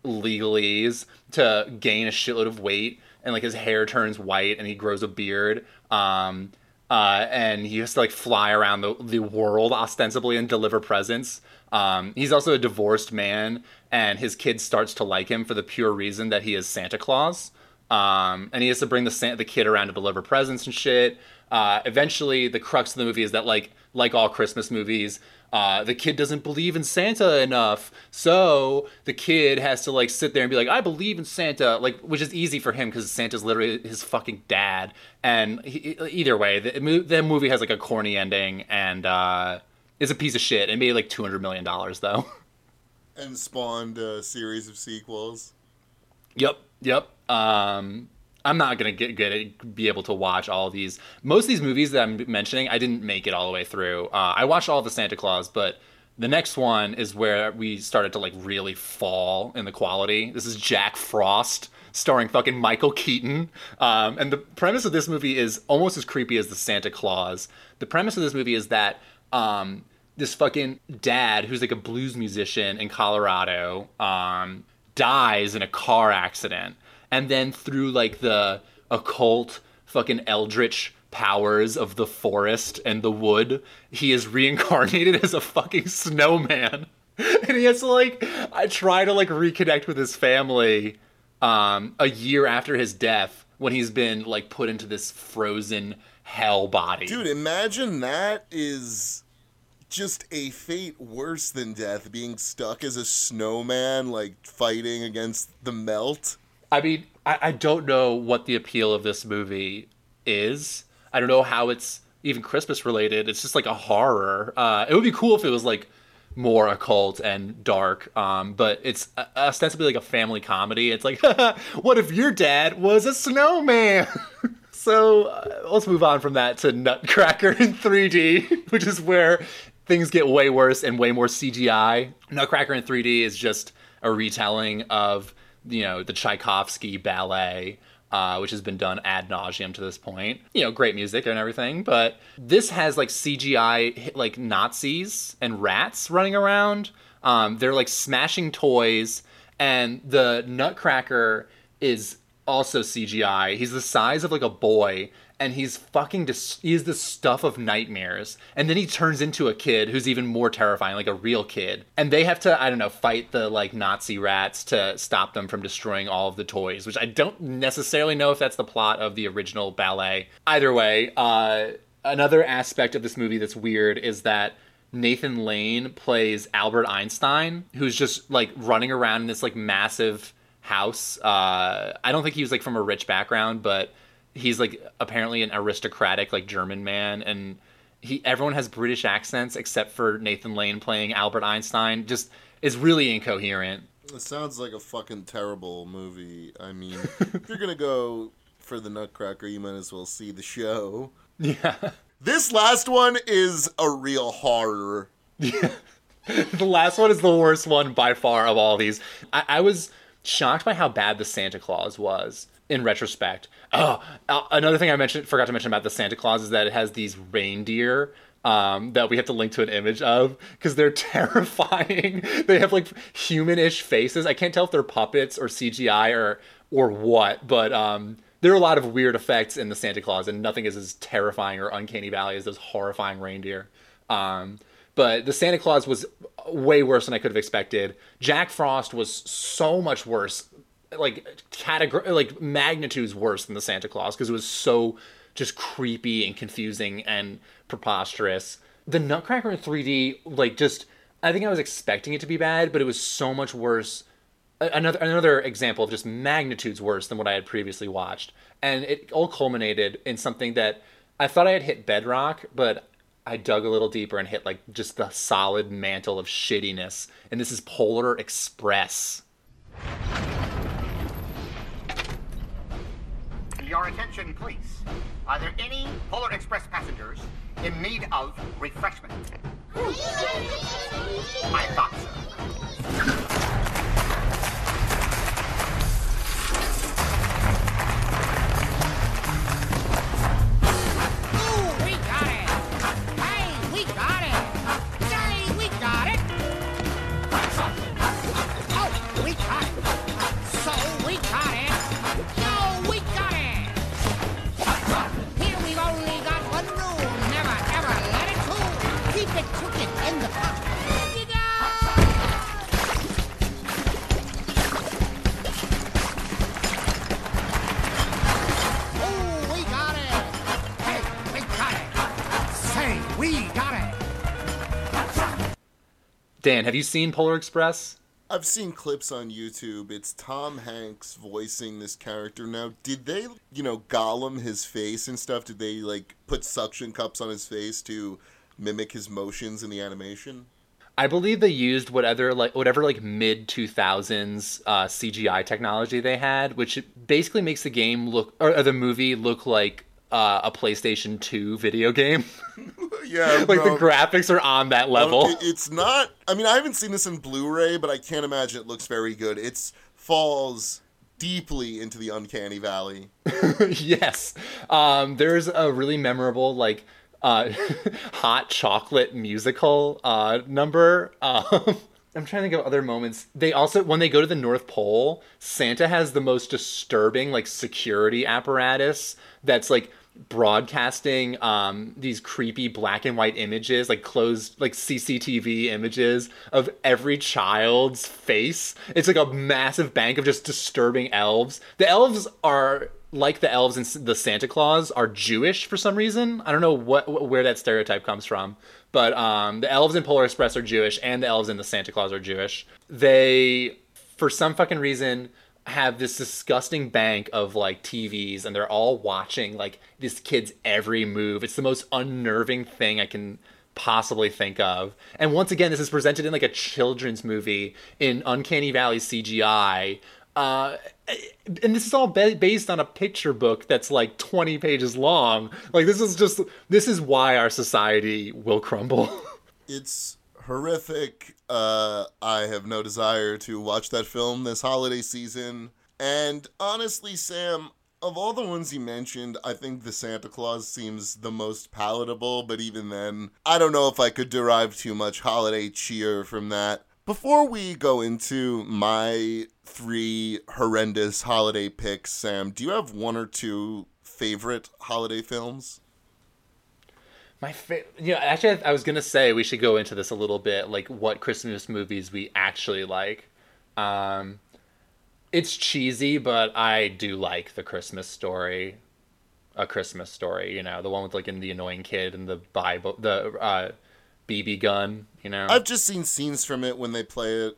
legalese to gain a shitload of weight, and like his hair turns white, and he grows a beard. Um, uh, and he has to like fly around the, the world ostensibly and deliver presents. Um, he's also a divorced man, and his kid starts to like him for the pure reason that he is Santa Claus. Um, and he has to bring the the kid around to deliver presents and shit. Uh, eventually, the crux of the movie is that like like all Christmas movies, uh, the kid doesn't believe in Santa enough, so the kid has to like sit there and be like, "I believe in Santa," like which is easy for him because Santa's literally his fucking dad. And he, either way, the, the movie has like a corny ending and uh, is a piece of shit. It made like two hundred million dollars though. And spawned a series of sequels. Yep, yep. Um, I'm not gonna get get be able to watch all these. Most of these movies that I'm mentioning, I didn't make it all the way through. Uh, I watched all the Santa Claus, but the next one is where we started to like really fall in the quality. This is Jack Frost, starring fucking Michael Keaton. Um, and the premise of this movie is almost as creepy as the Santa Claus. The premise of this movie is that um, this fucking dad, who's like a blues musician in Colorado, um, dies in a car accident, and then through like the occult fucking eldritch powers of the forest and the wood, he is reincarnated as a fucking snowman. And he has to like I try to like reconnect with his family um a year after his death when he's been like put into this frozen hell body. Dude, imagine that is just a fate worse than death, being stuck as a snowman, like fighting against the melt. I mean, I, I don't know what the appeal of this movie is. I don't know how it's even Christmas related. It's just like a horror. Uh, it would be cool if it was like more occult and dark, um, but it's ostensibly like a family comedy. It's like, what if your dad was a snowman? so uh, let's move on from that to Nutcracker in 3D, which is where things get way worse and way more CGI. Nutcracker in 3D is just a retelling of you know the Tchaikovsky ballet uh, which has been done ad nauseum to this point. You know, great music and everything, but this has like CGI like Nazis and rats running around. Um, they're like smashing toys, and the Nutcracker is also CGI. He's the size of like a boy, and he's fucking dis- he's the stuff of nightmares. And then he turns into a kid who's even more terrifying like a real kid. And they have to i don't know fight the like nazi rats to stop them from destroying all of the toys which i don't necessarily know if that's the plot of the original ballet. Either way uh, another aspect of this movie that's weird is that nathan lane plays albert einstein who's just like running around in this like massive house. Uh, i don't think he was like from a rich background but he's like apparently an aristocratic like German man and he everyone has British accents except for Nathan Lane playing Albert Einstein just is really incoherent. It sounds like a fucking terrible movie. I mean, if you're gonna go for the Nutcracker, you might as well see the show. Yeah. This last one is a real horror. Yeah. the last one is the worst one by far of all these. I, I was shocked by how bad the Santa Claus was in retrospect. Oh, uh, another thing I mentioned, forgot to mention about the Santa Claus is that it has these reindeer um, that we have to link to an image of because they're terrifying. they have like humanish faces. I can't tell if they're puppets or CGI or or what, but um, there are a lot of weird effects in the Santa Claus, and nothing is as terrifying or uncanny valley as those horrifying reindeer. Um, but the Santa Claus was way worse than I could have expected. Jack Frost was so much worse like category like magnitudes worse than the Santa Claus because it was so just creepy and confusing and preposterous. The Nutcracker in 3D like just I think I was expecting it to be bad, but it was so much worse. Another another example of just magnitudes worse than what I had previously watched, and it all culminated in something that I thought I had hit bedrock, but I dug a little deeper and hit like just the solid mantle of shittiness. And this is Polar Express. Your attention, please. Are there any Polar Express passengers in need of refreshment? I thought so. Got it! Dan, have you seen Polar Express? I've seen clips on YouTube. It's Tom Hanks voicing this character. Now, did they, you know, Gollum his face and stuff? Did they like put suction cups on his face to mimic his motions in the animation? I believe they used whatever like whatever like mid two thousands uh, CGI technology they had, which basically makes the game look or, or the movie look like uh, a PlayStation Two video game. yeah, like bro. the graphics are on that level. Well, it's not. I mean, I haven't seen this in Blu-ray, but I can't imagine it looks very good. It's falls deeply into the uncanny valley. yes. Um, there's a really memorable like uh, hot chocolate musical uh, number. Um, I'm trying to think of other moments. They also when they go to the North Pole, Santa has the most disturbing like security apparatus that's like broadcasting um these creepy black and white images like closed like CCTV images of every child's face. It's like a massive bank of just disturbing elves. The elves are like the elves in the Santa Claus are Jewish for some reason. I don't know what where that stereotype comes from but um the elves in Polar Express are Jewish and the elves in the Santa Claus are Jewish. They for some fucking reason have this disgusting bank of like TVs and they're all watching like this kid's every move. It's the most unnerving thing I can possibly think of. And once again, this is presented in like a children's movie in Uncanny Valley CGI. Uh, and this is all ba- based on a picture book that's like 20 pages long. Like this is just this is why our society will crumble. It's horrific. Uh, I have no desire to watch that film this holiday season. And honestly, Sam, of all the ones you mentioned, I think the Santa Claus seems the most palatable, but even then, I don't know if I could derive too much holiday cheer from that. Before we go into my three horrendous holiday picks, Sam, do you have one or two favorite holiday films? My favorite, you know, actually, I was gonna say we should go into this a little bit, like what Christmas movies we actually like. Um, it's cheesy, but I do like the Christmas story, a Christmas story. You know, the one with like in the annoying kid and the Bible, the uh, BB gun. You know, I've just seen scenes from it when they play it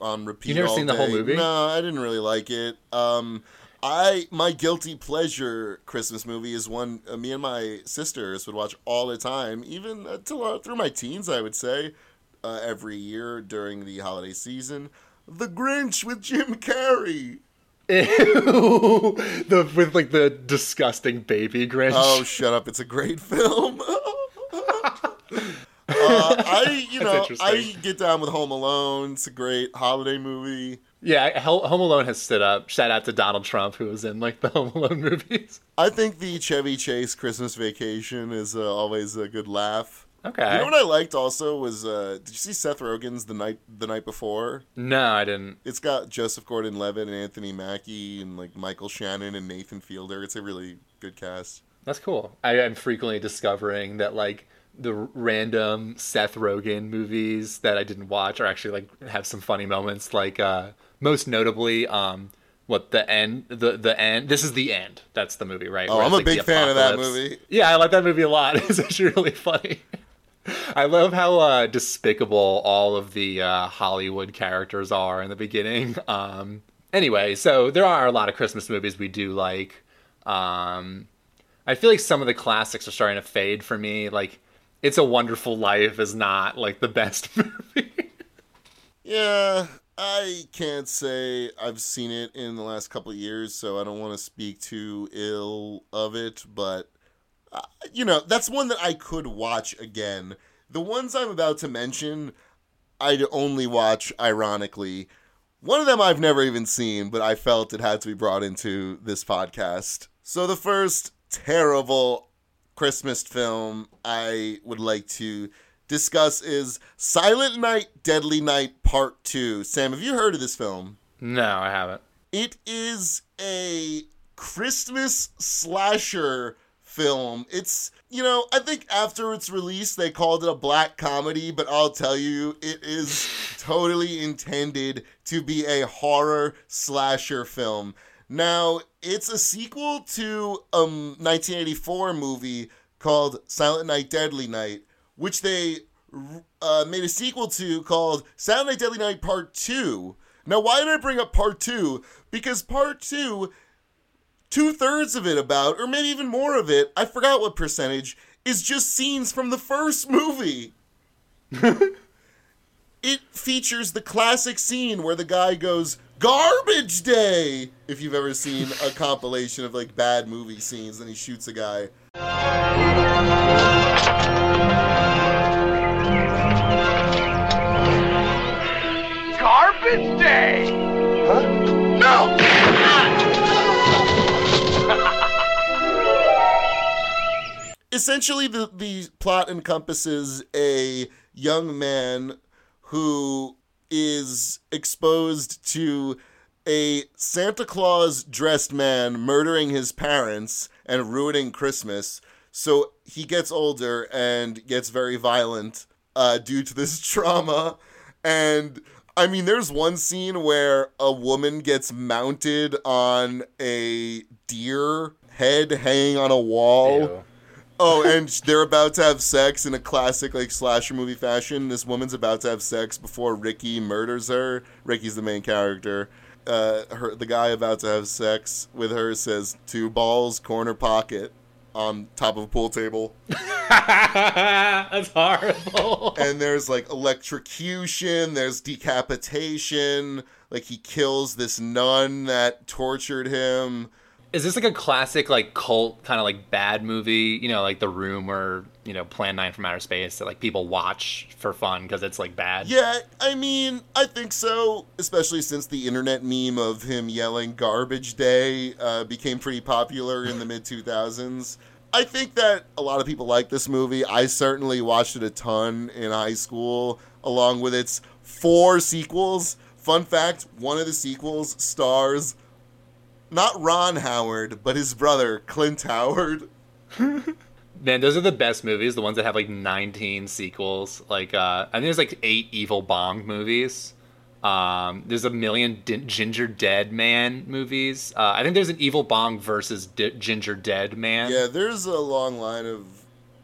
on repeat. You never seen the whole movie? No, I didn't really like it. Um, I my guilty pleasure Christmas movie is one uh, me and my sisters would watch all the time, even until uh, through my teens. I would say uh, every year during the holiday season. The Grinch with Jim Carrey. Ew. the with like the disgusting baby Grinch. Oh, shut up! It's a great film. uh, I, you know, I get down with Home Alone. It's a great holiday movie. Yeah, Home Alone has stood up. Shout out to Donald Trump, who was in like the Home Alone movies. I think the Chevy Chase Christmas Vacation is uh, always a good laugh. Okay. You know what I liked also was uh, did you see Seth Rogen's the night the night before? No, I didn't. It's got Joseph Gordon-Levitt and Anthony Mackie and like Michael Shannon and Nathan Fielder. It's a really good cast. That's cool. I am frequently discovering that like the random Seth Rogen movies that I didn't watch are actually like have some funny moments. Like uh most notably, um what the end the the end this is the end. That's the movie, right? Oh, Where I'm a like, big fan of that movie. Yeah, I like that movie a lot. It's actually really funny. I love how uh, despicable all of the uh, Hollywood characters are in the beginning. Um, anyway, so there are a lot of Christmas movies we do like. Um, I feel like some of the classics are starting to fade for me. Like, It's a Wonderful Life is not like the best movie. Yeah, I can't say I've seen it in the last couple of years, so I don't want to speak too ill of it, but uh, you know, that's one that I could watch again. The ones I'm about to mention, I'd only watch ironically. One of them I've never even seen, but I felt it had to be brought into this podcast. So the first terrible Christmas film I would like to discuss is Silent Night, Deadly Night Part 2. Sam, have you heard of this film? no, I haven't. It is a Christmas slasher film. It's, you know, I think after its release they called it a black comedy, but I'll tell you, it is totally intended to be a horror slasher film. Now, it's a sequel to a 1984 movie called Silent Night, Deadly Night, which they uh, made a sequel to called Saturday Night, Deadly Night Part 2. Now, why did I bring up Part 2? Because Part 2 two thirds of it about, or maybe even more of it, I forgot what percentage, is just scenes from the first movie. it features the classic scene where the guy goes garbage day if you've ever seen a compilation of like bad movie scenes and he shoots a guy day! Huh? No! essentially the the plot encompasses a young man who is exposed to a Santa Claus dressed man murdering his parents and ruining Christmas. So he gets older and gets very violent uh, due to this trauma. And I mean, there's one scene where a woman gets mounted on a deer head hanging on a wall. Oh, and they're about to have sex in a classic like slasher movie fashion. This woman's about to have sex before Ricky murders her. Ricky's the main character. Uh, her the guy about to have sex with her says two balls corner pocket on top of a pool table. That's horrible. and there's like electrocution, there's decapitation, like he kills this nun that tortured him. Is this like a classic like cult kind of like bad movie? You know, like The Room or you know Plan Nine from Outer Space that like people watch for fun because it's like bad. Yeah, I mean, I think so, especially since the internet meme of him yelling garbage day uh, became pretty popular in the mid 2000s. I think that a lot of people like this movie. I certainly watched it a ton in high school, along with its four sequels. Fun fact one of the sequels stars not Ron Howard, but his brother, Clint Howard. Man, those are the best movies. The ones that have like 19 sequels. Like, uh, I think there's like eight Evil Bong movies. Um, there's a million D- Gingerdead Man movies. Uh, I think there's an Evil Bong versus D- Gingerdead Man. Yeah, there's a long line of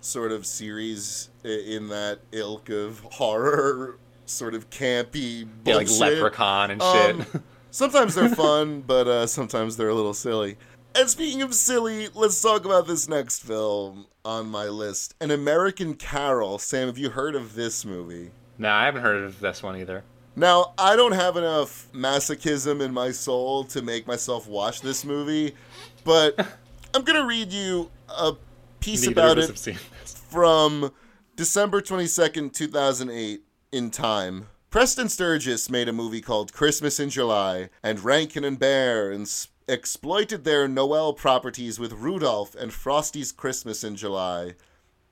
sort of series in that ilk of horror, sort of campy bullshit. Yeah, like Leprechaun and shit. Um, sometimes they're fun, but uh, sometimes they're a little silly. And speaking of silly, let's talk about this next film on my list An American Carol. Sam, have you heard of this movie? No, I haven't heard of this one either. Now, I don't have enough masochism in my soul to make myself watch this movie, but I'm going to read you a piece Neither about it from December 22nd, 2008, in Time. Preston Sturges made a movie called Christmas in July, and Rankin and Bear ins- exploited their Noel properties with Rudolph and Frosty's Christmas in July.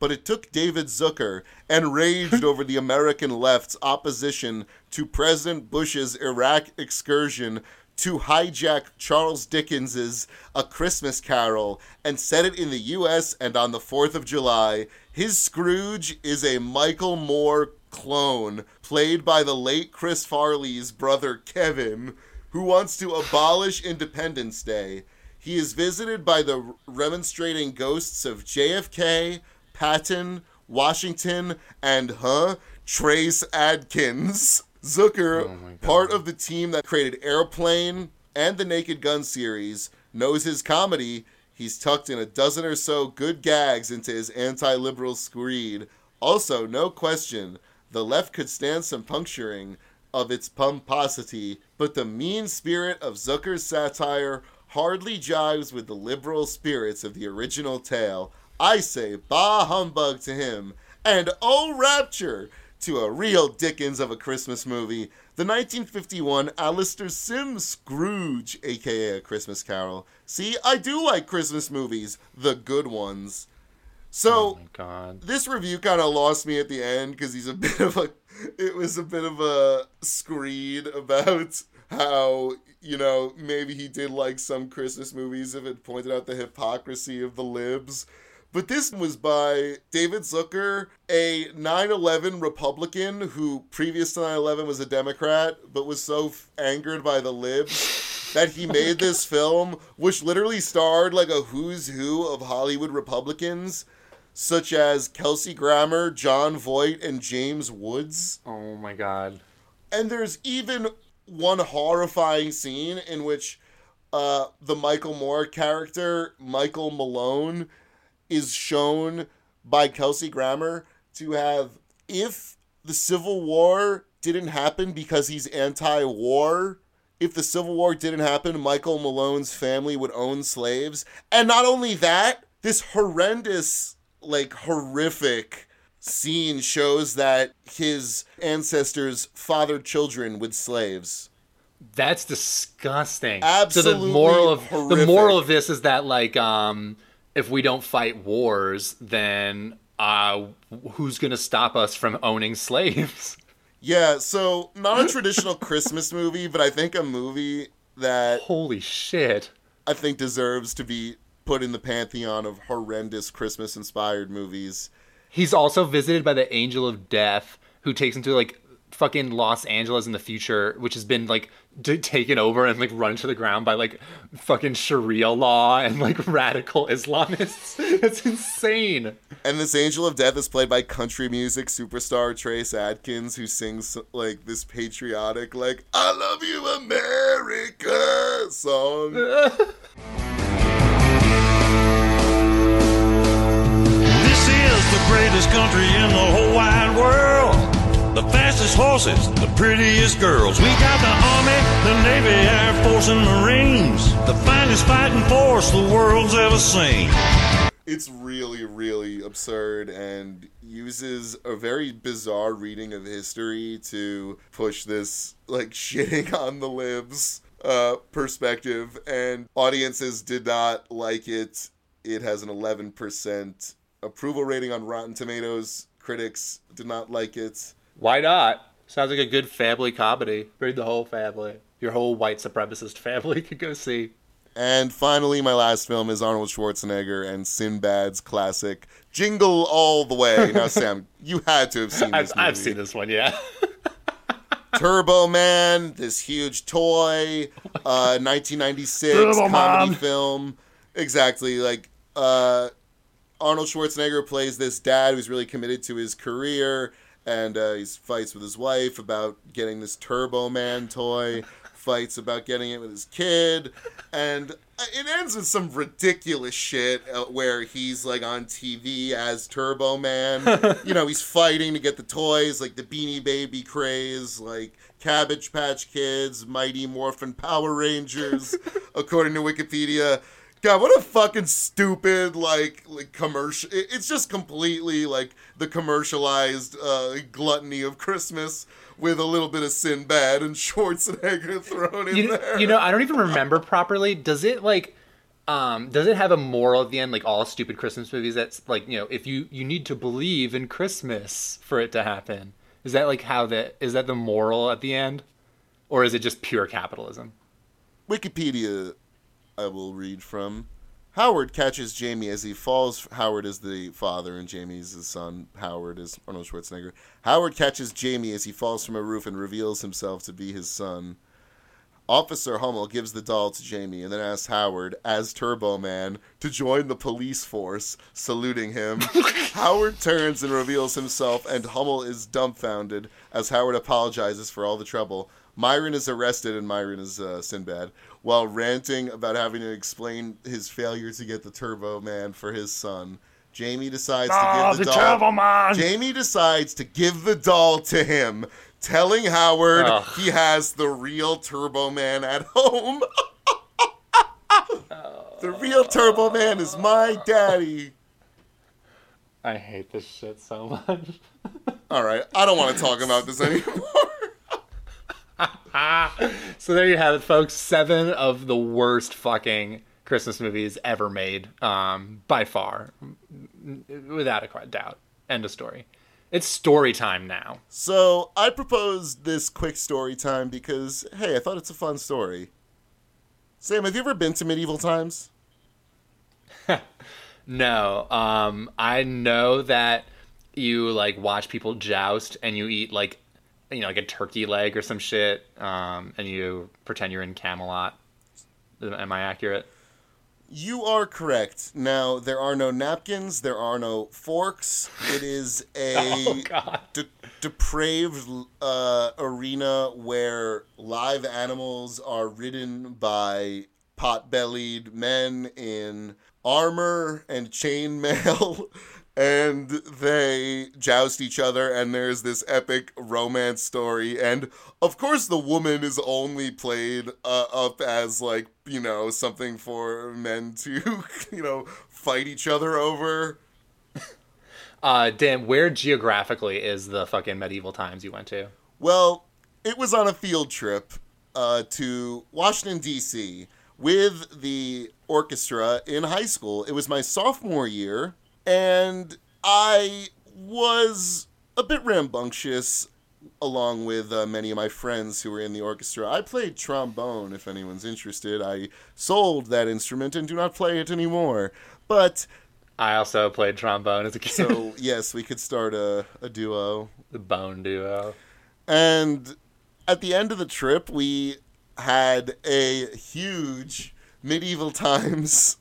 But it took David Zucker and raged over the American left's opposition to President Bush's Iraq excursion to hijack Charles Dickens's A Christmas Carol and set it in the US and on the 4th of July. His Scrooge is a Michael Moore clone played by the late Chris Farley's brother Kevin who wants to abolish Independence Day. He is visited by the remonstrating ghosts of JFK, Patton, Washington, and huh, Trace Adkins. Zucker, oh part of the team that created Airplane and the Naked Gun series, knows his comedy. He's tucked in a dozen or so good gags into his anti liberal screed. Also, no question, the left could stand some puncturing of its pomposity, but the mean spirit of Zucker's satire hardly jives with the liberal spirits of the original tale. I say bah humbug to him, and oh rapture to a real Dickens of a Christmas movie, the 1951 Alastair Sim's Scrooge, aka A Christmas Carol. See, I do like Christmas movies, the good ones. So, oh God. this review kind of lost me at the end because he's a bit of a. It was a bit of a screed about how you know maybe he did like some Christmas movies if it pointed out the hypocrisy of the libs. But this was by David Zucker, a 9 11 Republican who previous to 9 11 was a Democrat, but was so f- angered by the libs that he made this film, which literally starred like a who's who of Hollywood Republicans, such as Kelsey Grammer, Jon Voight, and James Woods. Oh my god. And there's even one horrifying scene in which uh, the Michael Moore character, Michael Malone, is shown by Kelsey Grammer to have, if the Civil War didn't happen because he's anti-war. If the Civil War didn't happen, Michael Malone's family would own slaves. And not only that, this horrendous, like horrific scene shows that his ancestors fathered children with slaves. That's disgusting. So the Absolutely moral of the moral of this is that like um if we don't fight wars, then uh who's gonna stop us from owning slaves? Yeah, so not a traditional Christmas movie, but I think a movie that holy shit, I think deserves to be put in the pantheon of horrendous Christmas inspired movies. He's also visited by the angel of death who takes him to like fucking Los Angeles in the future, which has been like d- taken over and like run to the ground by like fucking Sharia law and like radical Islamists. It's insane. And this Angel of Death is played by country music superstar Trace Adkins, who sings like this patriotic, like "I love you, America" song. This is the greatest country in the whole wide world. The fastest horses, the prettiest girls. We got the Army, the Navy, Air Force, and Marines. The finest fighting force the world's ever seen. it's really, really absurd and uses a very bizarre reading of history to push this like shitting on the libs uh, perspective. And audiences did not like it. It has an 11% approval rating on Rotten Tomatoes. Critics did not like it. Why not? Sounds like a good family comedy. Bring the whole family. Your whole white supremacist family could go see. And finally, my last film is Arnold Schwarzenegger and Sinbad's classic Jingle All the Way. Now, Sam, you had to have seen I've, this movie. I've seen this one, yeah. Turbo Man, this huge toy, uh, 1996 Turbo comedy Man. film. Exactly. Like, uh, Arnold Schwarzenegger plays this dad who's really committed to his career, and uh, he fights with his wife about getting this Turbo Man toy, fights about getting it with his kid, and it ends with some ridiculous shit uh, where he's like on TV as Turbo Man. you know, he's fighting to get the toys, like the Beanie Baby craze, like Cabbage Patch Kids, Mighty Morphin Power Rangers, according to Wikipedia. God, what a fucking stupid like like commercial! It's just completely like the commercialized uh, gluttony of Christmas with a little bit of Sinbad and Schwarzenegger thrown in you, there. you know, I don't even remember properly. Does it like um does it have a moral at the end like all stupid Christmas movies that's like, you know, if you you need to believe in Christmas for it to happen. Is that like how that is that the moral at the end? Or is it just pure capitalism? Wikipedia, I will read from. Howard catches Jamie as he falls. Howard is the father, and Jamie's his son. Howard is Arnold Schwarzenegger. Howard catches Jamie as he falls from a roof and reveals himself to be his son. Officer Hummel gives the doll to Jamie and then asks Howard, as Turbo Man, to join the police force, saluting him. Howard turns and reveals himself, and Hummel is dumbfounded as Howard apologizes for all the trouble. Myron is arrested, and Myron is uh, Sinbad, while ranting about having to explain his failure to get the Turbo Man for his son. Jamie decides Ah, to give the, the doll. Turbo Man! Jamie decides to give the doll to him, telling Howard Ugh. he has the real Turbo Man at home. the real Turbo Man is my daddy. I hate this shit so much. All right, I don't want to talk about this anymore. so there you have it, folks. Seven of the worst fucking Christmas movies ever made, um, by far, without a doubt. End of story. It's story time now. So I proposed this quick story time because, hey, I thought it's a fun story. Sam, have you ever been to medieval times? No, um, I know that you like watch people joust and you eat like, you know, like a turkey leg or some shit, um, and you pretend you're in Camelot. Am I accurate? You are correct. Now, there are no napkins, there are no forks. It is a Oh, de- depraved uh, arena where live animals are ridden by pot bellied men in armor and chainmail and they joust each other and there's this epic romance story. And of course the woman is only played uh, up as like you know something for men to you know fight each other over. Uh, Dan, where geographically is the fucking medieval times you went to? well it was on a field trip uh, to washington d.c with the orchestra in high school. It was my sophomore year and i was a bit rambunctious along with uh, many of my friends who were in the orchestra. I played trombone, if anyone's interested. I sold that instrument and do not play it anymore. But I also played trombone as a kid. so yes, we could start a, a duo. the bone duo. And at the end of the trip, we had a huge medieval times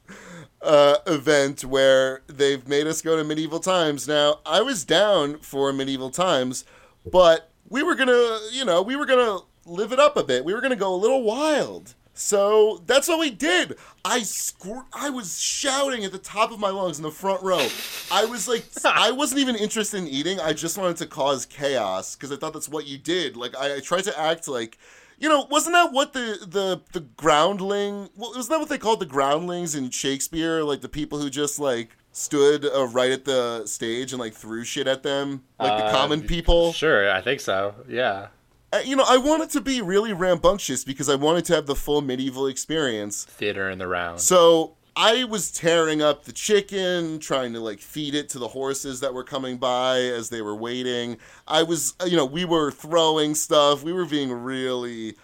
uh, event where they've made us go to medieval times. Now, I was down for medieval times, but we were gonna, you know, we were gonna live it up a bit. We were gonna go a little wild. So that's what we did. I scr- I was shouting at the top of my lungs in the front row. I was like, I wasn't even interested in eating. I just wanted to cause chaos because I thought that's what you did. Like I, I tried to act like, you know, wasn't that what the the the groundling? Well, wasn't that what they called the groundlings in Shakespeare? Like the people who just like stood uh, right at the stage and like threw shit at them, like the Uh, common people. Sure, I think so. Yeah. Uh, you know, I wanted to be really rambunctious because I wanted to have the full medieval experience. Theater in the round. So I was tearing up the chicken, trying to like feed it to the horses that were coming by as they were waiting. I was, uh, you know, we were throwing stuff. We were being really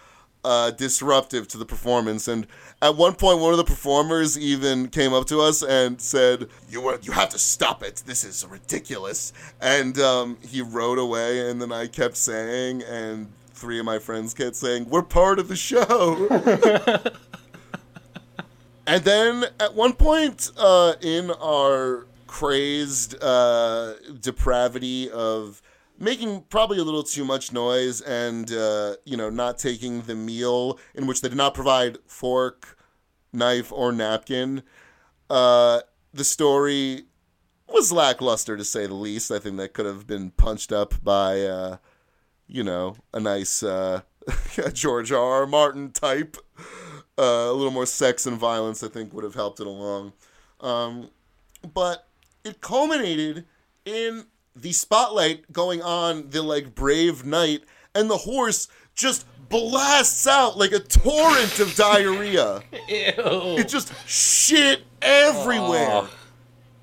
uh, disruptive to the performance. And at one point, one of the performers even came up to us and said, "You were, you have to stop it. This is ridiculous." And um, he rode away. And then I kept saying, and three of my friends kept saying, "We're part of the show." And then at one point uh, in our crazed uh, depravity of making probably a little too much noise and, uh, you know, not taking the meal in which they did not provide fork, knife, or napkin, uh, the story was lackluster to say the least. I think that could have been punched up by, uh, you know, a nice uh, George R. R. Martin type uh, a little more sex and violence, I think, would have helped it along. Um, but it culminated in the spotlight going on the like brave knight, and the horse just blasts out like a torrent of diarrhea. It just shit everywhere. Oh.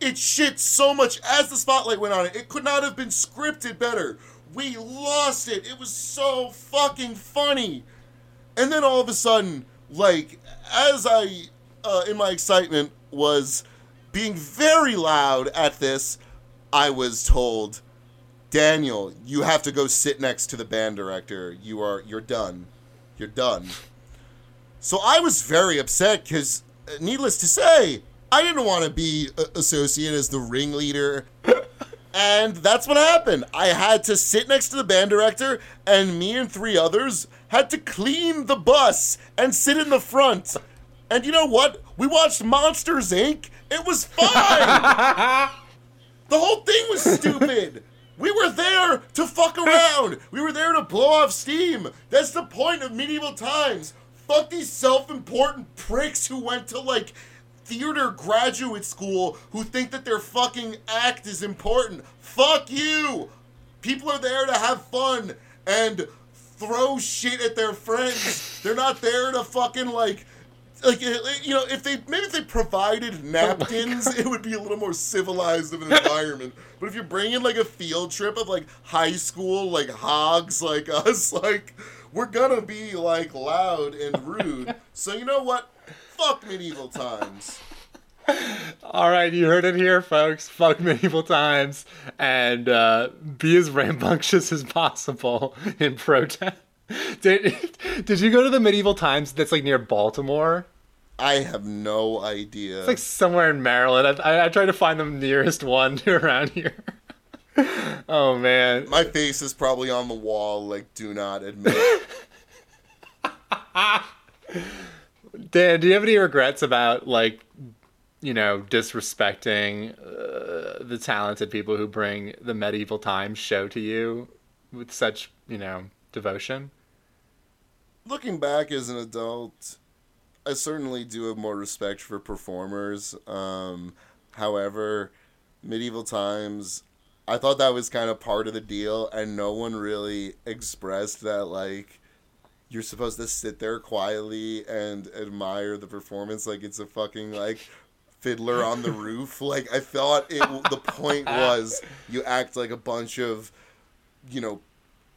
It shit so much as the spotlight went on it. It could not have been scripted better. We lost it. It was so fucking funny. And then all of a sudden, like, as I, uh, in my excitement, was being very loud at this, I was told, Daniel, you have to go sit next to the band director. You are, you're done. You're done. So I was very upset because, needless to say, I didn't want to be uh, associated as the ringleader. And that's what happened. I had to sit next to the band director, and me and three others had to clean the bus and sit in the front. And you know what? We watched Monsters Inc. It was fine. the whole thing was stupid. We were there to fuck around. We were there to blow off steam. That's the point of medieval times. Fuck these self-important pricks who went to like theater graduate school who think that their fucking act is important. Fuck you. People are there to have fun and throw shit at their friends. They're not there to fucking like like uh, you know if they maybe if they provided napkins it would be a little more civilized of an environment. But if you're bringing like a field trip of like high school like hogs like us like we're gonna be like loud and rude. So you know what? Fuck medieval times All right, you heard it here, folks. Fuck medieval times and uh, be as rambunctious as possible in protest. Did, did you go to the medieval times that's like near Baltimore? I have no idea. It's like somewhere in Maryland. I, I, I tried to find the nearest one around here. oh man, my face is probably on the wall. Like, do not admit. Dan, do you have any regrets about like, you know, disrespecting uh, the talented people who bring the medieval times show to you with such, you know, devotion. Looking back as an adult, I certainly do have more respect for performers. Um, however, medieval times, I thought that was kind of part of the deal, and no one really expressed that, like, you're supposed to sit there quietly and admire the performance like it's a fucking, like, fiddler on the roof. Like, I thought it, the point was you act like a bunch of, you know,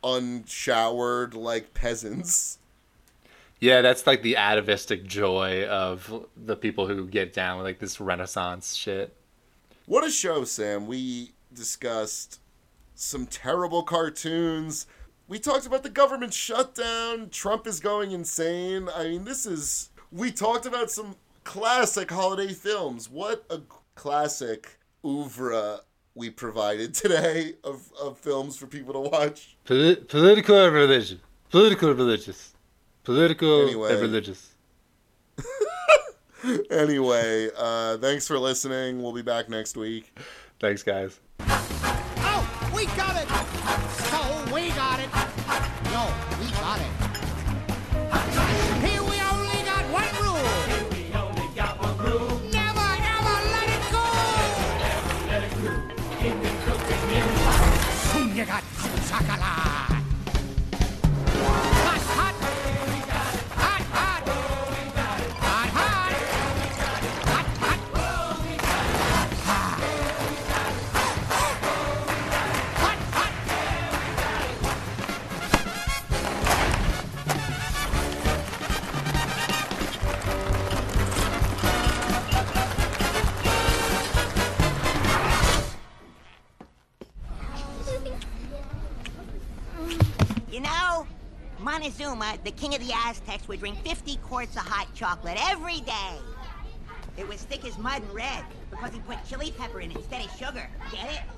unshowered, like, peasants. Yeah, that's like the atavistic joy of the people who get down with like this Renaissance shit. What a show, Sam. We discussed some terrible cartoons. We talked about the government shutdown. Trump is going insane. I mean, this is. We talked about some classic holiday films. What a classic oeuvre we provided today of, of films for people to watch. Poli- political and religious. Political and religious. Political Anyway. and religious. Anyway, uh, thanks for listening. We'll be back next week. Thanks, guys. Oh, we got it! The king of the Aztecs, would drink 50 quarts of hot chocolate every day. It was thick as mud and red because he put chili pepper in it instead of sugar. Get it?